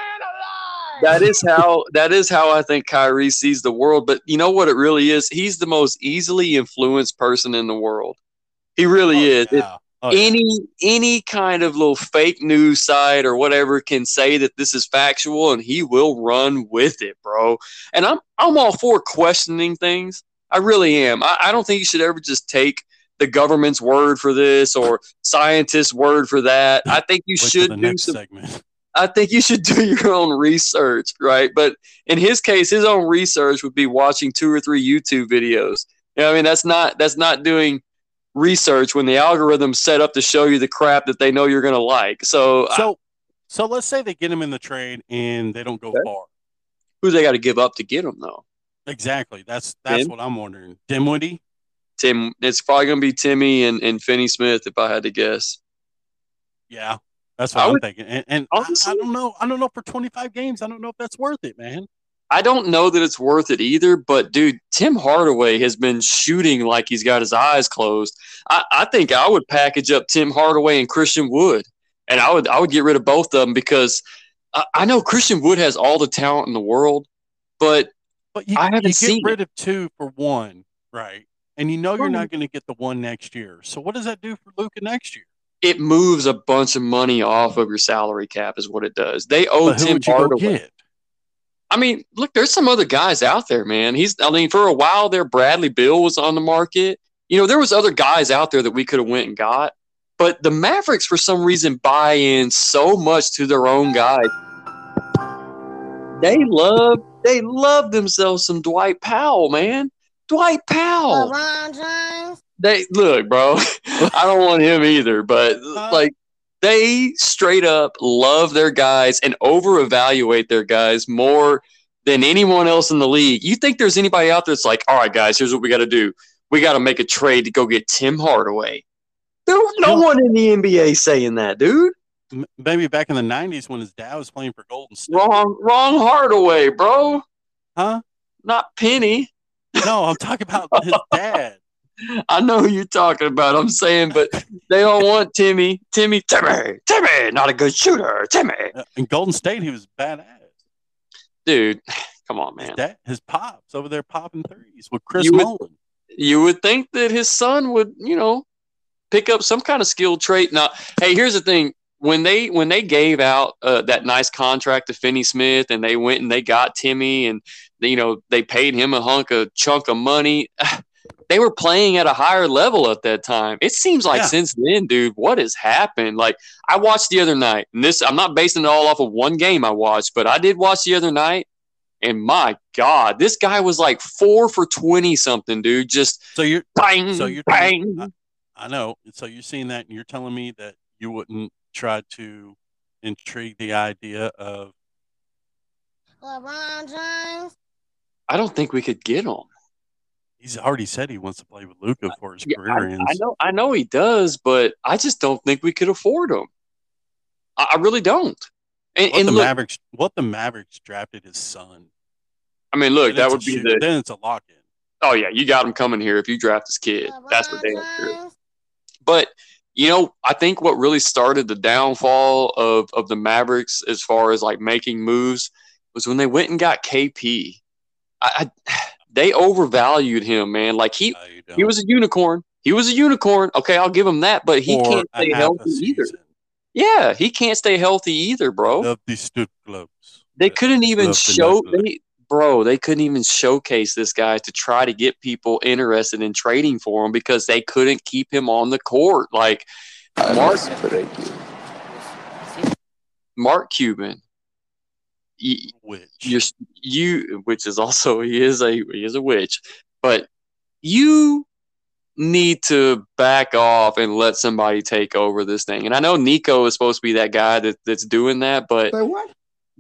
C: That is how that is how I think Kyrie sees the world. But you know what it really is? He's the most easily influenced person in the world. He really
B: Oh,
C: is.
B: Yeah. Oh, yeah.
C: any any kind of little fake news site or whatever can say that this is factual and he will run with it bro and i'm i'm all for questioning things i really am i, I don't think you should ever just take the government's word for this or scientists word for that i think you
B: Wait
C: should do some
B: segment.
C: I think you should do your own research, right? But in his case, his own research would be watching two or three YouTube videos. You know, I mean, that's not that's not doing research when the algorithm's set up to show you the crap that they know you're going to like. So, I-
B: So, so let's say they get him in the trade and they don't go
C: Okay.
B: far.
C: who they got to give up to get him though?
B: Exactly. That's that's
C: Tim?
B: what I'm wondering. Dimwitty.
C: Tim, it's probably going to be Timmy and, and Finney Smith if I had to guess.
B: Yeah, that's what
C: I
B: I'm
C: would-
B: thinking. And, and I, I don't know. I don't know for 25 games. I don't know if that's worth it, man.
C: I don't know that it's worth it either, but dude, Tim Hardaway has been shooting like he's got his eyes closed. I, I think I would package up Tim Hardaway and Christian Wood, and I would I would get rid of both of them because I, I know Christian Wood has all the talent in the world, but
B: But you,
C: I haven't
B: you get
C: seen
B: rid of two for one, right? And you know you're
C: hmm.
B: not going to get the one next year. So what does that do for Luka next year?
C: It moves a bunch of money off of your salary cap, is what it does. They owe
B: But
C: Tim
B: would you go
C: Hardaway. I mean, look, there's some other guys out there, man. He's, I mean, for a while there, Bradley Beal was on the market. You know, there was other guys out there that we could have went and got, but the Mavericks, for some reason, buy in so much to their own guys. They love, they love themselves some Dwight Powell, man. Dwight Powell.
I: LeBron James.
C: They look, bro. I don't want him either, but uh-huh. like they straight up love their guys and over evaluate their guys more than anyone else in the league. You think there's anybody out there that's like, all right, guys, here's what we got to do. We got to make a trade to go get Tim Hardaway. There's no one in the NBA saying that, dude.
B: Maybe back in the 90s when his dad was playing for Golden State.
C: Wrong, wrong Hardaway, bro.
B: Huh?
C: Not Penny.
B: No, I'm talking about his dad.
C: I know who you're talking about. I'm saying, but they don't want Timmy. Timmy, Timmy, Timmy, not a good shooter. Timmy,
B: Uh, In Golden State, he was badass.
C: dude, come on,
B: His
C: man.
B: dad, his pops over there popping threes with Chris
C: You would- You would think that his son would, you know, pick up some kind of skill trait. Now, hey, here's the thing: when they when they gave out uh, that nice contract to Finney Smith, and they went and they got Timmy, and you know they paid him a hunk of chunk of money. They were playing at a higher level at that time. It seems like
B: Yeah.
C: since then, dude, what has happened? Like I watched the other night, and this I'm not basing it all off of one game I watched, but I did watch the other night, and my God, this guy was like four for twenty something, dude. Just
B: So you're,
C: bang,
B: so you're
C: bang.
B: telling, I, I know. So you're seeing that, and you're telling me that you wouldn't try to intrigue the idea of
I: LeBron James.
C: I don't think we could get him.
B: He's already said he wants to play with Luka for his
C: Yeah,
B: career
C: I,
B: ends.
C: I know, I know he does, but I just don't think we could afford him. I, I really don't. And,
B: What
C: and
B: the
C: look,
B: Mavericks? What the Mavericks drafted his son?
C: I mean, look,
B: Then
C: that would be
B: shoot-
C: the.
B: Then it's a lock in.
C: Oh yeah, you got him coming here if you draft this kid. That's
I: LeBron
C: damn sure. But you know, I think what really started the downfall of of the Mavericks as far as like making moves was when they went and got KP. I, I they overvalued him, man. Like he
B: no,
C: he was a unicorn. He was a unicorn. Okay, I'll give him that, but he
B: For
C: can't stay healthy either. Yeah, he can't stay healthy either, bro.
B: Love these strip clubs.
C: They
B: Yeah,
C: couldn't even
B: love
C: show
B: nightlife.
C: they bro, they couldn't even showcase this guy to try to get people interested in trading for him because they couldn't keep him on the court. Like Mark, Mark Cuban, y-
B: Which
C: you're you which is also he is a he is a witch but you need to back off and let somebody take over this thing. And i know nico is supposed to be that guy that, that's doing that but
H: Say what?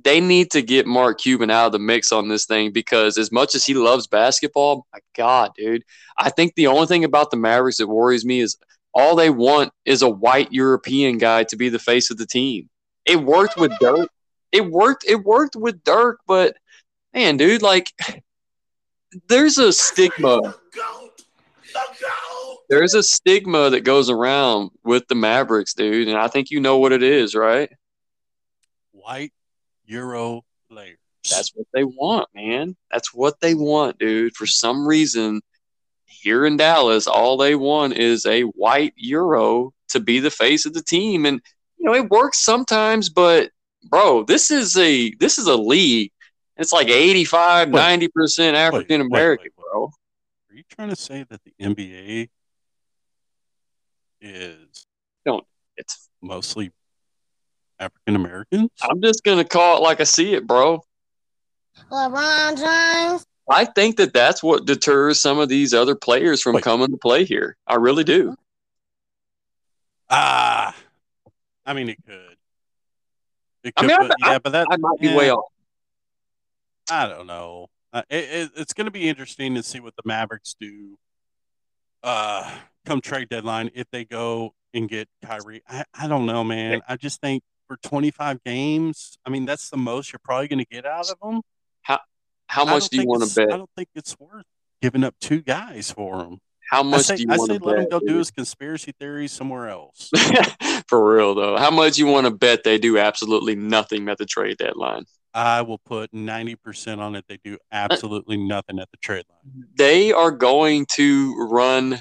C: they need to get mark cuban out of the mix on this thing because as much as he loves basketball my god dude i think the only thing about the mavericks that worries me is all they want is a white european guy to be the face of the team. It worked with dirk it worked it worked with Dirk, but man, dude, like there's a stigma. There's a stigma that goes around with the Mavericks, dude, and I think you know what it is, right?
B: white Euro players.
C: That's what they want, man. That's what they want, dude. For some reason, here in Dallas, all they want is a white Euro to be the face of the team. And you know, it works sometimes, but bro, this is a this is a league. It's like 85,
B: Wait.
C: 90% African American,
B: wait, wait.
C: bro.
B: Are you trying to say that the NBA is don't
C: It's
B: mostly African Americans?
C: I'm just gonna call it like I see it, bro.
I: LeBron James.
C: I think that that's what deters some of these other players from
B: Wait.
C: coming to play here. I really do.
B: Ah, I mean, it could. It
C: I
B: could,
C: mean, I-
B: yeah, but that
C: I might be
B: yeah,
C: way off.
B: I don't know. Uh, it, it, it's going to be interesting to see what the Mavericks do. Uh, come trade deadline, if they go and get Kyrie, I, I don't know, man. I just think for 25 games, I mean, that's the most you're probably going to get out of them.
C: How
B: I
C: much
B: don't
C: you want to bet?
B: I don't think it's worth giving up two guys for them.
C: How much
B: say,
C: do you
B: I
C: want
B: say
C: to
B: let them
C: bet?
B: go do his conspiracy theories somewhere else.
C: For real though, how much you want to bet they do absolutely nothing at the trade deadline?
B: I will put 90% on it. They do uh, absolutely nothing at the trade line.
C: They are going to run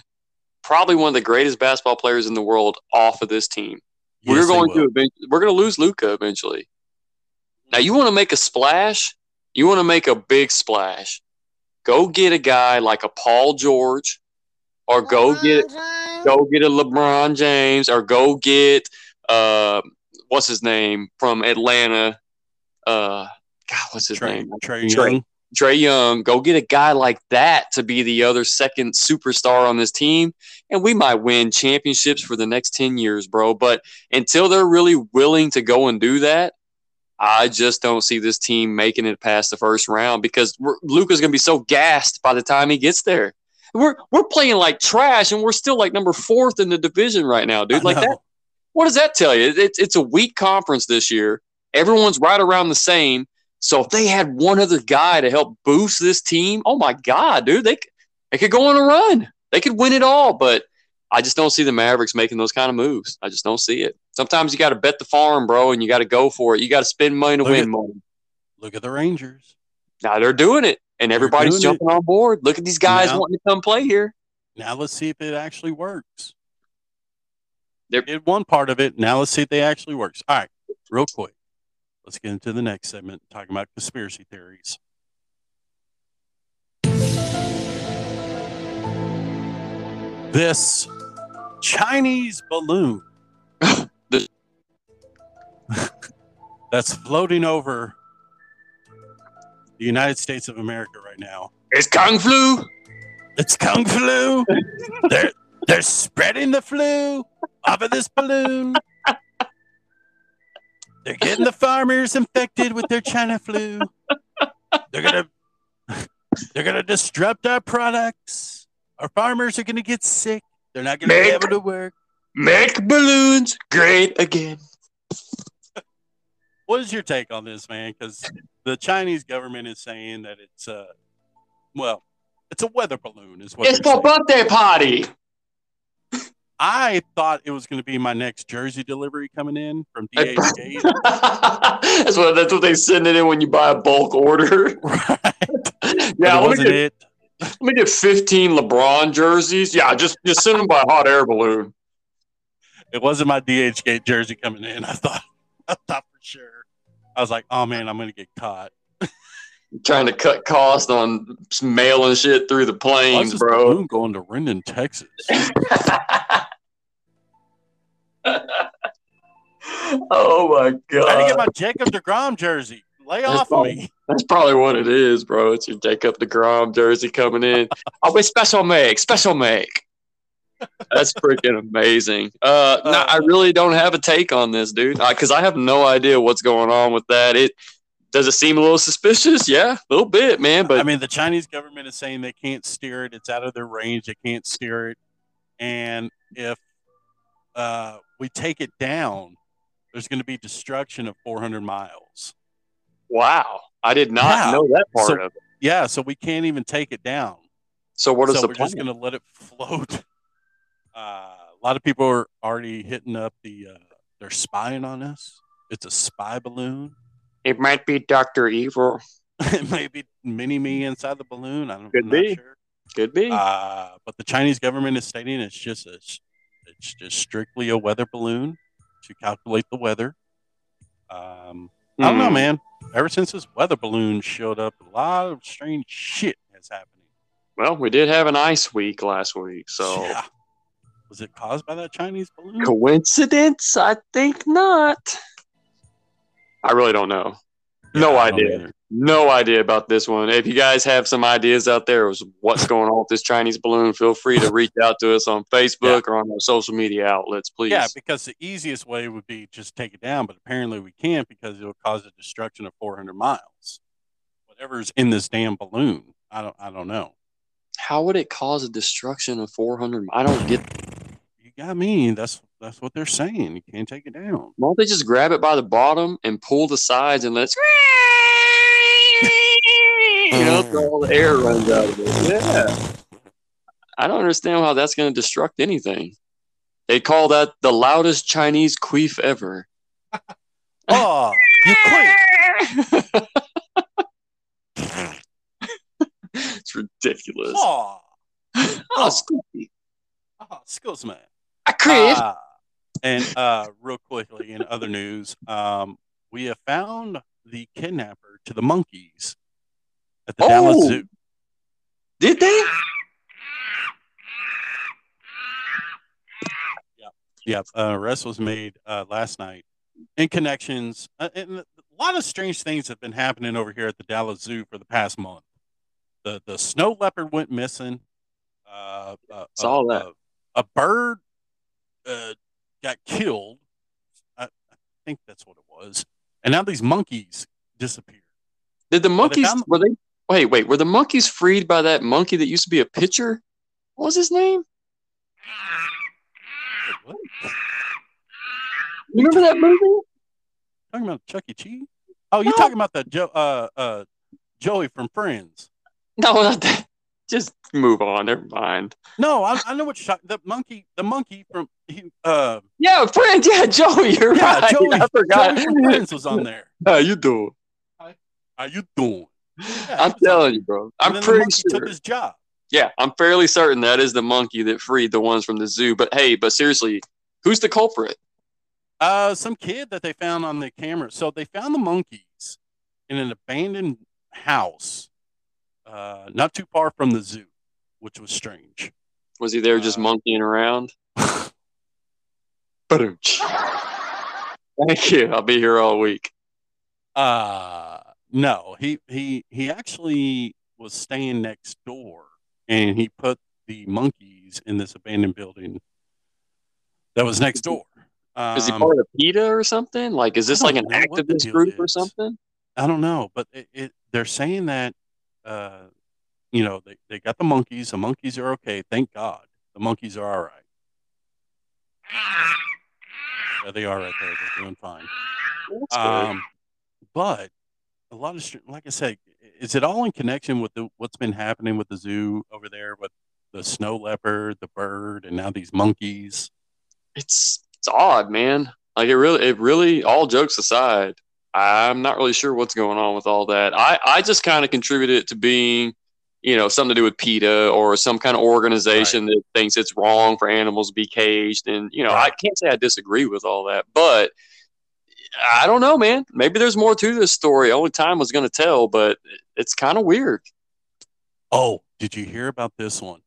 C: probably one of the greatest basketball players in the world off of this team. we're going to eventually, we're going to lose Luka eventually. Now you want to make a splash? You want to make a big splash? Go get a guy like a Paul George, or go get
I: LeBron James.
C: go get a LeBron James, or go get uh, what's his name from Atlanta? Uh, God, what's his
B: Trae,
C: name?
B: Trae
C: Trae.
B: Young.
C: Trae Young, go get a guy like that to be the other second superstar on this team, and we might win championships for the next 10 years, bro. But until they're really willing to go and do that, I just don't see this team making it past the first round because we're- Luka's going to be so gassed by the time he gets there. We're we're playing like trash, and we're still like number fourth in the division right now, dude.
B: I
C: Like that what does that tell you? It's it's a weak conference this year. Everyone's right around the same. So if they had one other guy to help boost this team, oh my god, dude, they they could go on a run. They could win it all. But I just don't see the Mavericks making those kind of moves. I just don't see it. Sometimes you got to bet the farm, bro, and you got to go for it. You got to spend money to
B: Look
C: win
B: at-
C: money.
B: Look at the Rangers.
C: Now they're doing it, and everybody's
B: doing it.
C: jumping on board. Look at these guys
B: Now-
C: wanting to come play here.
B: Now let's see if it actually works.
C: They're-
B: did one part of it. Now let's see if they actually works. All right, real quick. Let's get into the next segment talking about conspiracy theories. This Chinese balloon that's floating over the United States of America right now.
C: It's Kung Flu.
B: It's kung flu. they're they're spreading the flu off of this balloon. They're getting the farmers infected with their China flu. They're gonna they're gonna disrupt our products. Our farmers are gonna get sick. They're not gonna be able to work.
C: Make balloons great again.
B: What is your take on this, man? Because the Chinese government is saying that it's uh well, it's a weather balloon, is what
C: It's for birthday party.
B: I thought it was going to be my next jersey delivery coming in from DH Gate.
C: that's what that's what they send it in when you buy a bulk order.
B: right.
C: yeah, let me, get,
B: it.
C: let me get 15 LeBron jerseys. Yeah, just just send them by hot air balloon.
B: It wasn't my DH Gate jersey coming in. I thought, I thought. I was like, oh man, I'm going to get caught.
C: Trying to cut costs on mailing shit through the planes, bro.
B: going to Rendon, Texas?
C: oh my god!
B: I had to get my Jacob Degrom jersey. Lay
C: That's
B: off of me.
C: That's probably what it is, bro. It's your Jacob DeGrom jersey coming in. Oh, I'll be special make, special make. That's freaking amazing. Uh, no, I really don't have a take on this, dude, because I have no idea what's going on with that. It does it seem a little suspicious? Yeah, a little bit, man. But
B: I mean, the Chinese government is saying they can't steer it. It's out of their range. They can't steer it. And if uh, we take it down, there's going to be destruction of 400 miles.
C: wow, I did not
B: Yeah.
C: know that part
B: So-
C: of it.
B: Yeah, so we can't even take it down.
C: So what is
B: so
C: the
B: we're
C: plan?
B: just going to let it float. Uh, a lot of people are already hitting up the. Uh, they're spying on us. It's a spy balloon.
C: It might be Doctor Evil.
B: it might be mini me inside the balloon. I don't
C: Could
B: I'm not
C: be.
B: Sure.
C: Could be.
B: Uh, but the Chinese government is stating it's just a, it's just strictly a weather balloon to calculate the weather. Um, I don't know,
C: Hmm.
B: man. Ever since this weather balloon showed up, a lot of strange shit has happening.
C: Well, we did have an ice week last week, so
B: Yeah. Was it caused by that Chinese balloon?
C: coincidence? I think not. I really don't know. no
B: Yeah, I
C: idea. No idea about this one. If you guys have some ideas out there of what's going on with this Chinese balloon, feel free to reach out to us on Facebook or on our social media outlets, please.
B: Yeah, because the easiest way would be just take it down, but apparently we can't because it'll cause a destruction of 400 miles. Whatever's in this damn balloon, I don't, I don't know.
C: How would it cause a destruction of 400? I don't get.
B: You got me. That's that's what they're saying. You can't take it down.
C: Why don't they just grab it by the bottom and pull the sides and let's. You know, so all the air runs out of it. Yeah. I don't understand how that's going to destruct anything. They call that the loudest Chinese queef ever.
B: Oh, you quit.
C: it's ridiculous.
B: Oh,
C: Oh, Scoopy.
B: oh, excuse me.
C: I.
B: Uh, and uh, real quickly, in other news, um, we have found the kidnapper to the monkeys at the Dallas
C: Oh.
B: Zoo.
C: Did they?
B: Yep, uh, arrest was made uh, last night in connections. Uh, and a lot of strange things have been happening over here at the Dallas Zoo for the past month. The the snow leopard went missing. Uh, uh,
C: Saw
B: a,
C: that.
B: A, a bird uh, got killed. I, I think that's what it was. And now these monkeys disappeared.
C: Did the monkeys
B: found-
C: were they? Wait, wait. Were the monkeys freed by that monkey that used to be a pitcher? What was his name?
B: What?
C: You remember that movie?
B: Talking about Chuck E. Cheese? Oh, you're
C: No.
B: talking about the Joe, uh, uh, Joey from Friends.
C: No, not that. Just move on. Never mind.
B: No, I, I know what you're. The monkey, the monkey from he, uh,
C: Yeah, friend. Yeah, Joey. You're
B: yeah,
C: right.
B: Joey,
C: I forgot.
B: Joey from Friends was on there.
C: How you doing?
B: How you doing? Yeah,
C: I'm
B: was on
C: telling you, bro. I'm pretty sure.
B: took his job.
C: Yeah, I'm fairly certain that is the monkey that freed the ones from the zoo. But hey, but seriously, who's the culprit?
B: Uh, some kid that they found on the camera. So they found the monkeys in an abandoned house, uh, not too far from the zoo, which was strange.
C: Was he there just
B: Uh,
C: monkeying around? Thank you. I'll be here all week.
B: Uh no, he he he actually was staying next door, and he put the monkeys in this abandoned building that was next door. Um,
C: Is he part of PETA or something? Like, is this like an
B: know what the
C: activist group or something?
B: I don't know, but it, it they're saying that uh you know they, they got the monkeys. The monkeys are okay. Thank God, the monkeys are all right. Yeah, they are right there. They're doing fine. Um, but a lot of, like I said, is it all in connection with the, what's been happening with the zoo over there with the snow leopard, the bird, and now these monkeys?
C: it's it's odd, man. Like it really, it really. All jokes aside, I'm not really sure what's going on with all that. I I just kind of contributed it to being, you know, something to do with PETA or some kind of organization that thinks it's wrong for animals to be caged, and you know, I can't say I disagree with all that, but I don't know, man. Maybe there's more to this story. Only time was going to tell, but it's kind of weird.
B: Oh, did you hear about this one?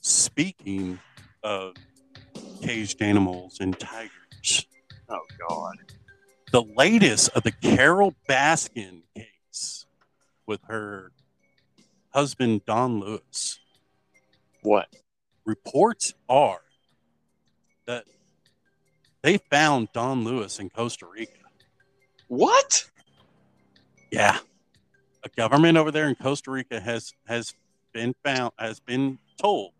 B: Speaking of caged animals and tigers,
C: Oh God.
B: the latest of the Carole Baskin case with her husband Don Lewis.
C: What?
B: Reports are that they found Don Lewis in Costa Rica.
C: What?
B: Yeah. A government over there in Costa Rica has has been found has been told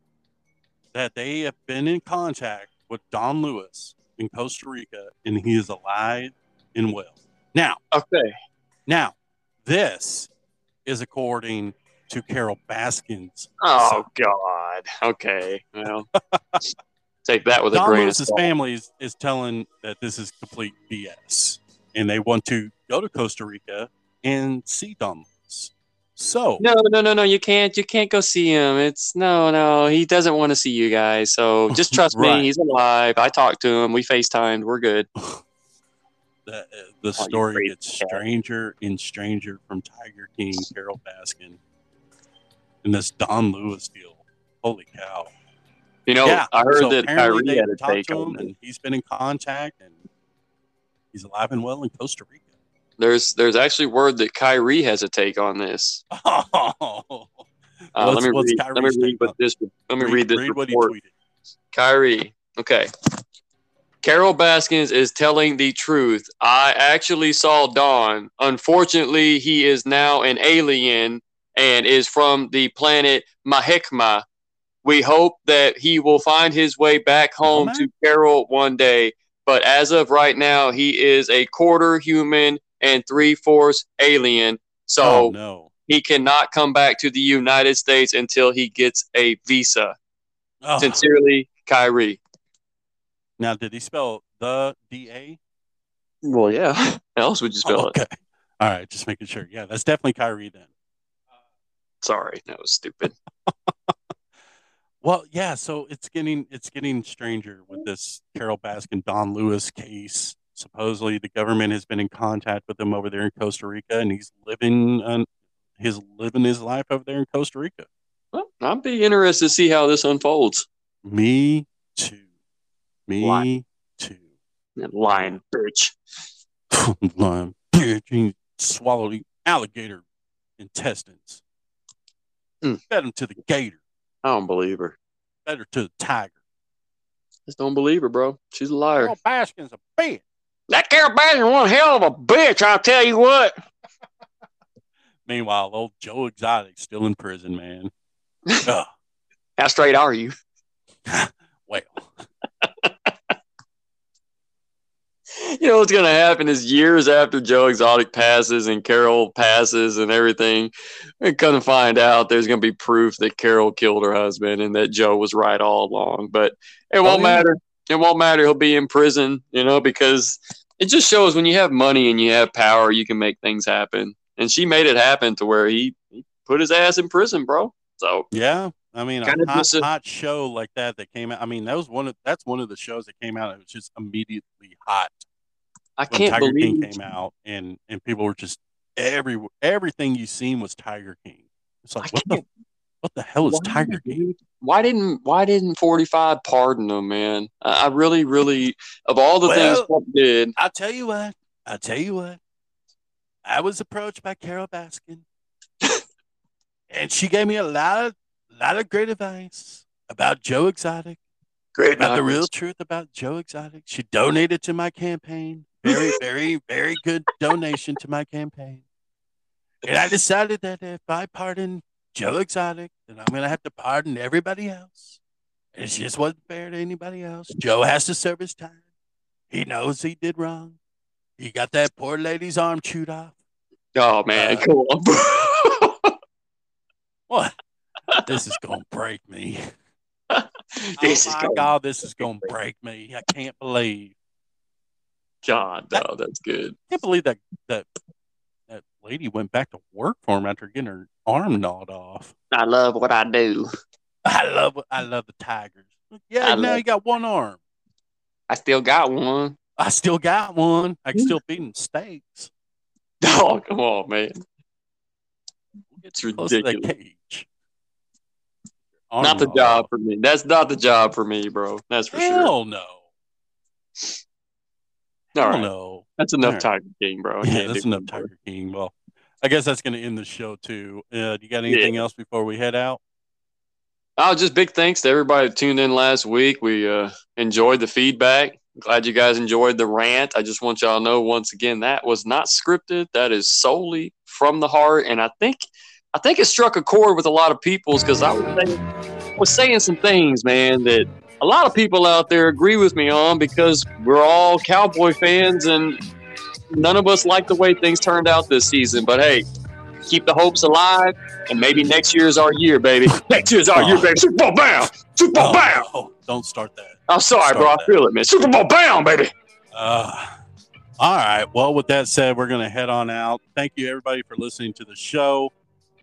B: that they have been in contact with Don Lewis in Costa Rica and he is alive and well. Now,
C: Okay.
B: now this is according to Carole Baskin's.
C: Oh God. Okay. Well, take that with a
B: Don
C: grain of
B: Lewis's
C: salt.
B: family is, is telling that this is complete BS and they want to go to Costa Rica and see Don Lewis. So
C: No, no, no, no. You can't. You can't go see him. It's no, no. He doesn't want to see you guys. So just trust
B: Right.
C: me. He's alive. I talked to him. We FaceTimed. We're good.
B: the, uh, the
C: you
B: story
C: crazy
B: gets
C: cat.
B: stranger and stranger from Tiger King, Carole Baskin, and this Don Lewis deal. Holy cow!
C: You know,
B: yeah,
C: I heard
B: so
C: that
B: apparently
C: Kyrie had a
B: talked
C: take
B: to him, and he's been in contact, and he's alive and well in Costa Rica.
C: There's there's actually word that Kyrie has a take on this.
B: Oh,
C: Uh, let me read. Let me read this. Let me read, this
B: what he
C: report. Kyrie. Okay. Carole Baskins is telling the truth. I actually saw Dawn. Unfortunately, he is now an alien and is from the planet Mahekma. We hope that he will find his way back home
B: Mahomet?
C: to Carole one day. But as of right now, he is a quarter human and three fourths alien. So
B: oh no!
C: he cannot come back to the United States until he gets a visa.
B: Oh.
C: Sincerely, Kyrie.
B: Now, did he spell the D A?
C: Well, yeah. How else would you spell it?
B: okay. All right, just making sure. Yeah, that's definitely Kyrie then.
C: Sorry, that was stupid.
B: Well, yeah, so it's getting it's getting stranger with this Carole Baskin Don Lewis case. Supposedly, the government has been in contact with him over there in Costa Rica, and he's living on his living his life over there in Costa Rica.
C: Well, I'd be interested to see how this unfolds.
B: Me too. Me
C: Lying.
B: too.
C: That lying bitch.
B: Lying bitch, he swallowed the alligator intestines.
C: Mm.
B: Fed him to the gator.
C: I don't believe her.
B: Fed her to the tiger.
C: Just don't believe her, bro. She's a liar.
B: Carole Baskin's a bitch.
C: That Carole Baskin one hell of a bitch, I'll tell you what.
B: Meanwhile, old Joe Exotic's still in prison, man. Ugh.
C: How straight are you?
B: Well,
C: You know what's gonna happen is years after Joe Exotic passes and Carole passes and everything, we're gonna find out there's gonna be proof that Carole killed her husband and that Joe was right all along. But it won't
B: Oh, yeah.
C: matter. It won't matter. He'll be in prison, you know, because it just shows when you have money and you have power, you can make things happen. And she made it happen to where he, he put his ass in prison, bro. So
B: yeah. I mean, a
C: Kinda
B: hot,
C: a-
B: hot show like that that came out. I mean, that was one of that's one of the shows that came out. It was just immediately hot
C: I
B: when
C: can't
B: Tiger
C: believe
B: King came out, and and people were just every everything you seen was Tiger King. It's
C: I
B: like what the what the hell is
C: Why,
B: Tiger King?
C: dude? Why didn't Why didn't Forty Five pardon him, man? I, I really, really, of all the things
B: Well-
C: Trump did,
B: I'll tell you what. I'll tell you what. I was approached by Carole Baskin, and she gave me a lot of lot of great advice about Joe Exotic.
C: great
B: about the real truth about Joe Exotic. She donated to my campaign. Very, very, very good donation to my campaign. And I decided that if I pardon Joe Exotic, and I'm going to have to pardon everybody else. It just wasn't fair to anybody else. Joe has to serve his time. He knows he did wrong. He got that poor lady's arm chewed off.
C: Oh man,
B: Uh,
C: come on.
B: What? this is going to break me.
C: this
B: oh
C: is
B: my
C: going,
B: God, this is going to break me. I can't believe.
C: God, no, that's good.
B: I can't believe that that lady went back to work for him after getting her arm gnawed off.
C: I love what I do.
B: I love I love the Tigers. Yeah,
C: I
B: now you got one arm.
C: I still got one.
B: I still got one. I can mm. still beat them steaks.
C: Oh, come on, man. It's
B: Close to that
C: ridiculous. Not the job for me. That's not the job for me, bro. That's for sure.
B: Hell no.
C: All
B: Hell
C: right.
B: no.
C: That's enough
B: All right.
C: Tiger King, bro. I
B: Yeah, that's enough
C: anymore.
B: Tiger King. Well, I guess that's going to end the show too. Uh, do you got anything else before we head out?
C: Oh, just big thanks to everybody who tuned in last week. We uh, enjoyed the feedback. Glad you guys enjoyed the rant. I just want y'all to know once again that was not scripted. That is solely from the heart, and I think I think it struck a chord with a lot of people's because I was saying, was saying some things, man, that a lot of people out there agree with me on because we're all Cowboy fans and none of us like the way things turned out this season. But hey, keep the hopes alive, and maybe next year's our year, baby. Next year's our year, baby. Super Bowl bound. Super Bowl bound.
B: Oh, don't start that.
C: I'm sorry, bro. I feel it, man. Super Bowl bound, baby.
B: Uh, all right. Well, with that said, we're going to head on out. Thank you, everybody, for listening to the show.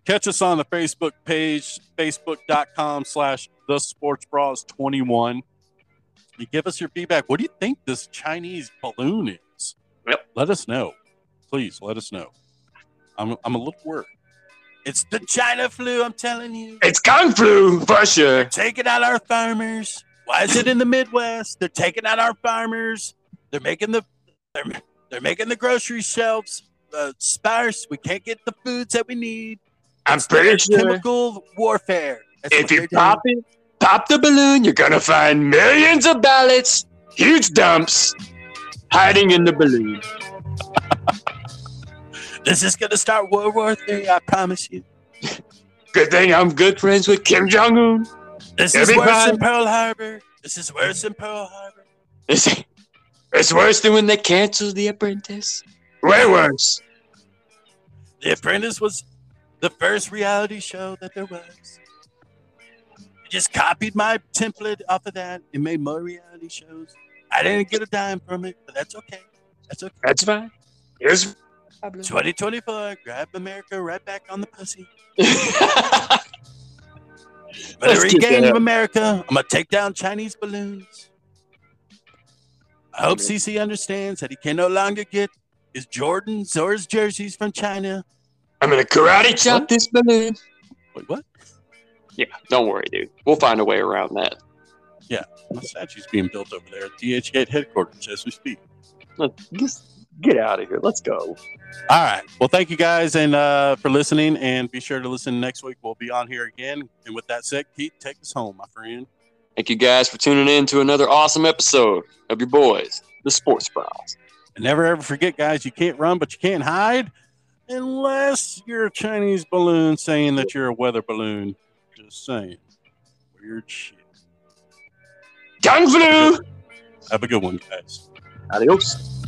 B: Catch us on the Facebook page, facebook.com slash the sports bras 21. You give us your feedback. What do you think this Chinese balloon is?
C: Yep.
B: Let us know. Please let us know. I'm, I'm a little worried. It's the China flu, I'm telling you.
C: It's Kung Flu for sure.
B: taking out our farmers. Why is it in the Midwest? They're taking out our farmers. They're making the they're, they're making the grocery shelves uh, sparse. We can't get the foods that we need.
C: I'm pretty sure
B: chemical warfare. That's
C: if you
B: they're doing.
C: pop it, pop the balloon, you're gonna find millions of ballots, huge dumps hiding in the balloon.
B: this is gonna start World War Three. I promise you.
C: Good thing I'm good friends with Kim Jong Un.
B: This is worse than Pearl Harbor. This is worse than Pearl Harbor.
C: It's, it's worse than when they canceled The Apprentice. Way worse.
B: The Apprentice was the first reality show that there was. I just copied my template off of that and made more reality shows. I didn't get a dime from it, but that's okay. That's okay.
C: That's fine. Here's
B: 2024, grab America right back on the pussy.
C: Let's
B: Better
C: get
B: regain
C: that.
B: America. I'm gonna take down Chinese balloons. I hope CC understands that he can no longer get his Jordans or his jerseys from China.
C: I'm gonna karate chop this balloon.
B: Wait, what?
C: Yeah, don't worry, dude. We'll find a way around that.
B: Yeah, my statue's being built over there at DH Gate headquarters as we speak.
C: Let's just get out of here. Let's go.
B: All right. Well, thank you guys and uh, for listening, and be sure to listen next week. We'll be on here again. And with that said, Keith, take us home, my friend.
C: Thank you guys for tuning in to another awesome episode of your boys, the Sports Bros.
B: And never ever forget, guys, you can't run, but you can't hide unless you're a Chinese balloon saying that you're a weather balloon. Just saying. Weird shit.
C: Gang flu!
B: Have a good one, guys.
C: Adios.